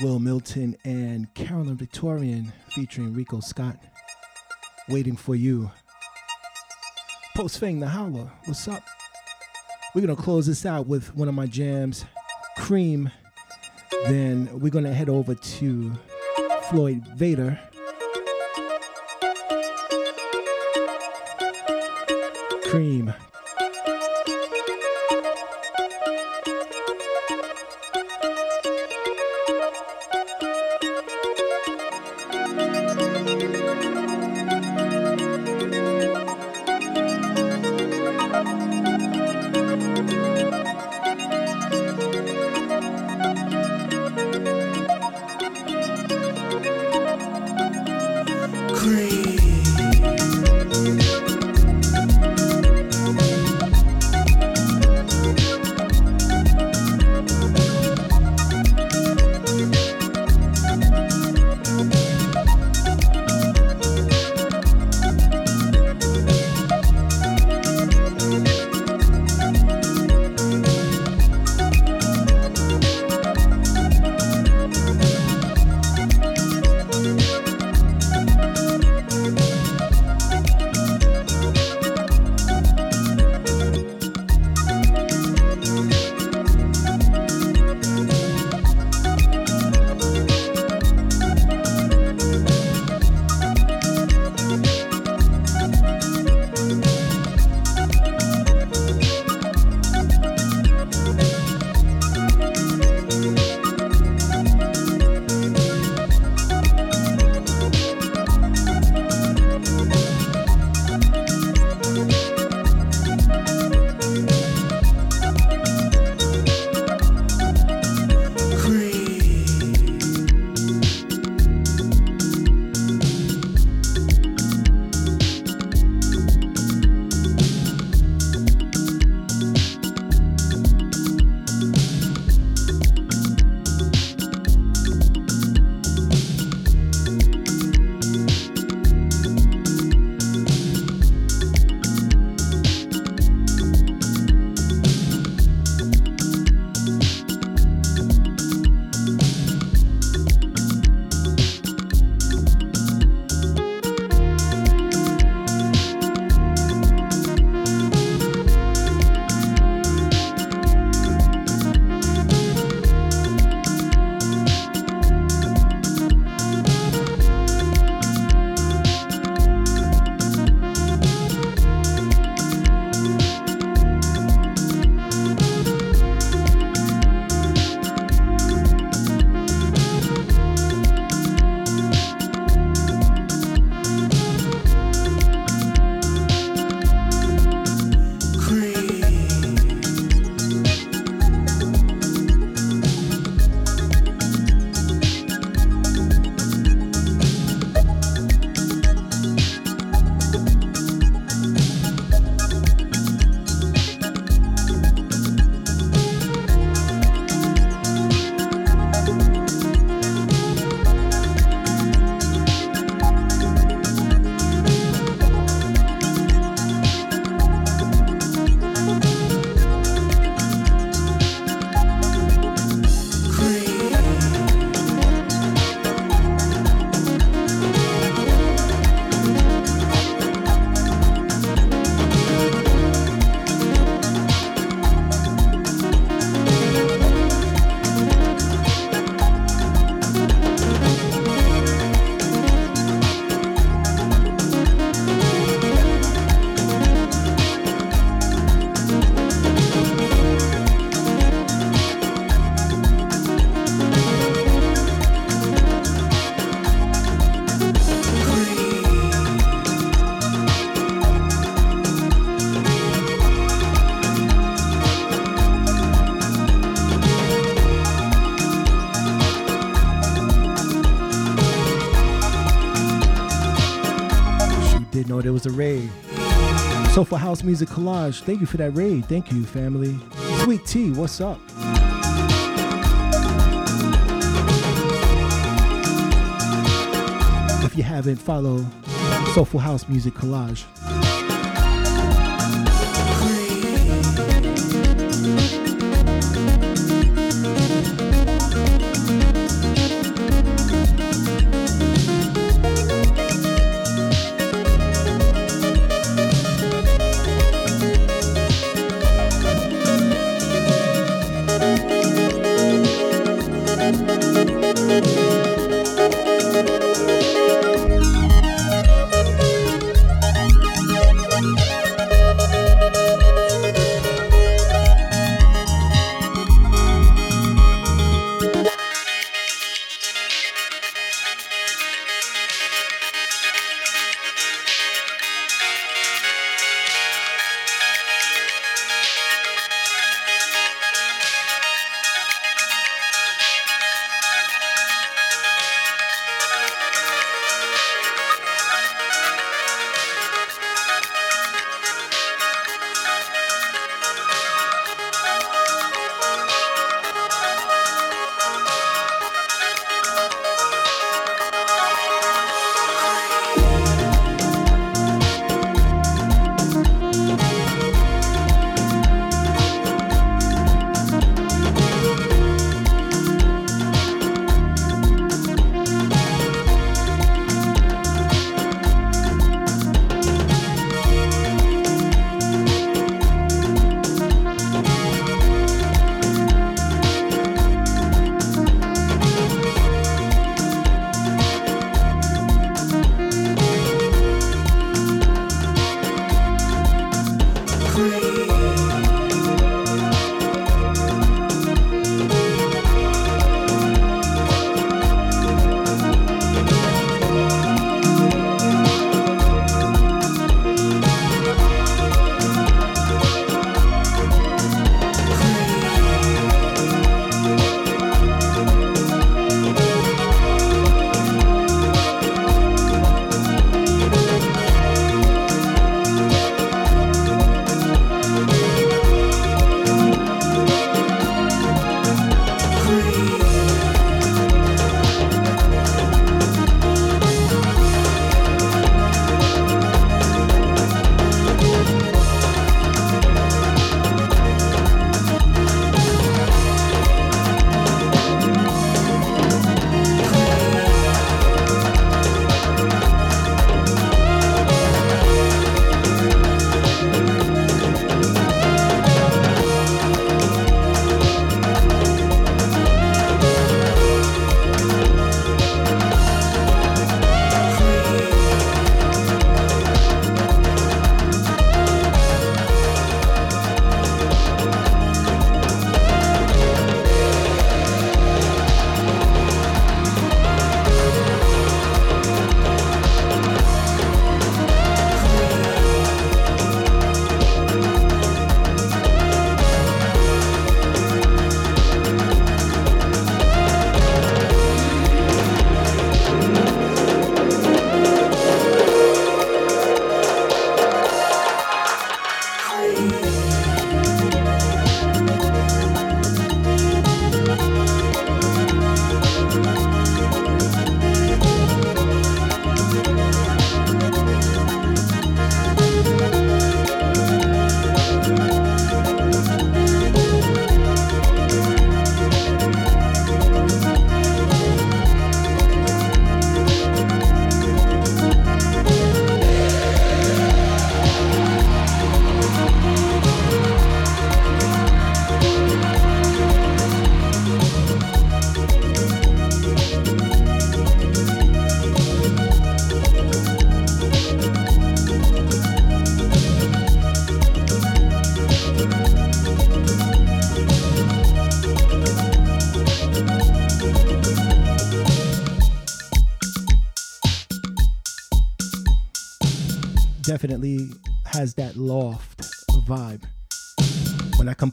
Wil Milton and Carolyn Victorian featuring Rico Scott. Waiting for you. Post Fang the Howler, what's up? We're gonna close this out with one of my jams, Cream. Then we're gonna head over to Floyd Vader. Cream. Soulful House Music Collage. Thank you for that raid. Thank you, family. Sweet Tea, what's up? If you haven't, follow Soulful House Music Collage.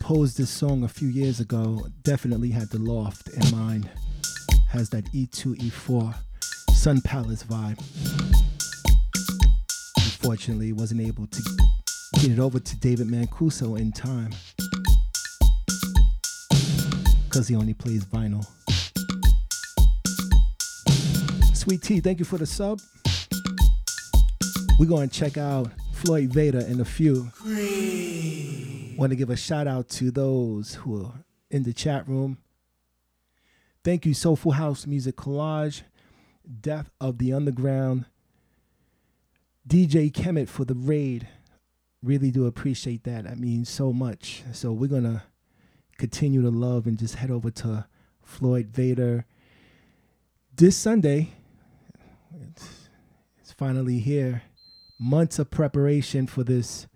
Composed this song a few years ago, definitely had the loft in mind. Has that E E2, E4 Sun Palace vibe. Unfortunately, wasn't able to get it over to David Mancuso in time. Because he only plays vinyl. Sweet Tea, thank you for the sub. We're going to check out Floyd Vader in a few. Want to give a shout out to those who are in the chat room. Thank you, Soulful House Music Collage, Death of the Underground, DJ Kemet for the raid. Really do appreciate that. That means so much. So we're going to continue to love and just head over to Floyd Vader this Sunday. It's, it's finally here. Months of preparation for this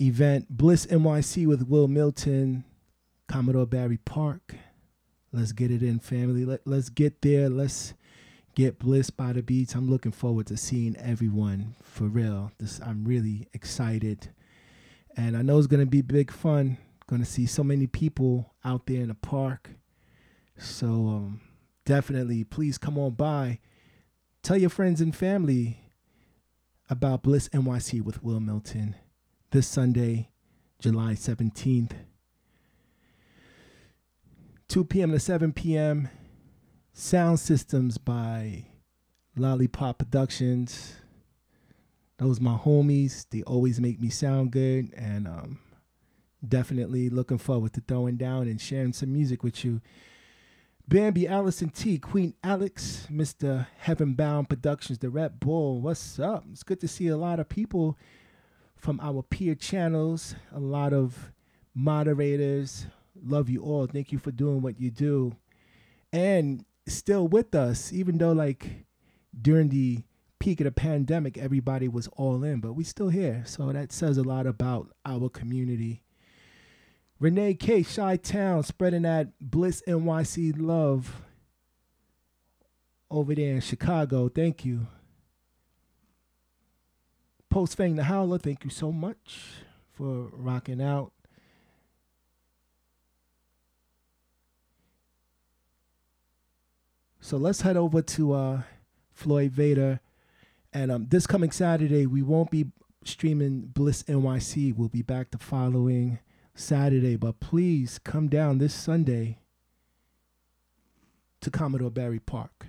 event. Bliss NYC with Wil Milton, Commodore Barry Park. Let's get it in, family. Let, let's get there. Let's get Bliss by the beats. I'm looking forward to seeing everyone for real. This I'm really excited. And I know it's gonna be big fun. Gonna see so many people out there in the park. So um, definitely please come on by. Tell your friends and family about Bliss NYC with Wil Milton this Sunday, July 17th. 2 p.m. to 7 p.m. Sound systems by Lollipop Productions. Those my homies. They always make me sound good, and um, definitely looking forward to throwing down and sharing some music with you. Bambi Allison T, Queen Alex, Mr. Heavenbound Productions, the Red Bull. What's up? It's good to see a lot of people from our peer channels, a lot of moderators. Love you all. Thank you for doing what you do. And still with us, even though like during the peak of the pandemic, everybody was all in, but we still here. So that says a lot about our community. Renee K, Chi Town, spreading that Bliss NYC love over there in Chicago. Thank you. Post Fang the Howler, thank you so much for rocking out. So let's head over to uh, Floyd Vader. And um, this coming Saturday, we won't be streaming Bliss NYC. We'll be back the following Saturday. But please come down this Sunday to Commodore Barry Park.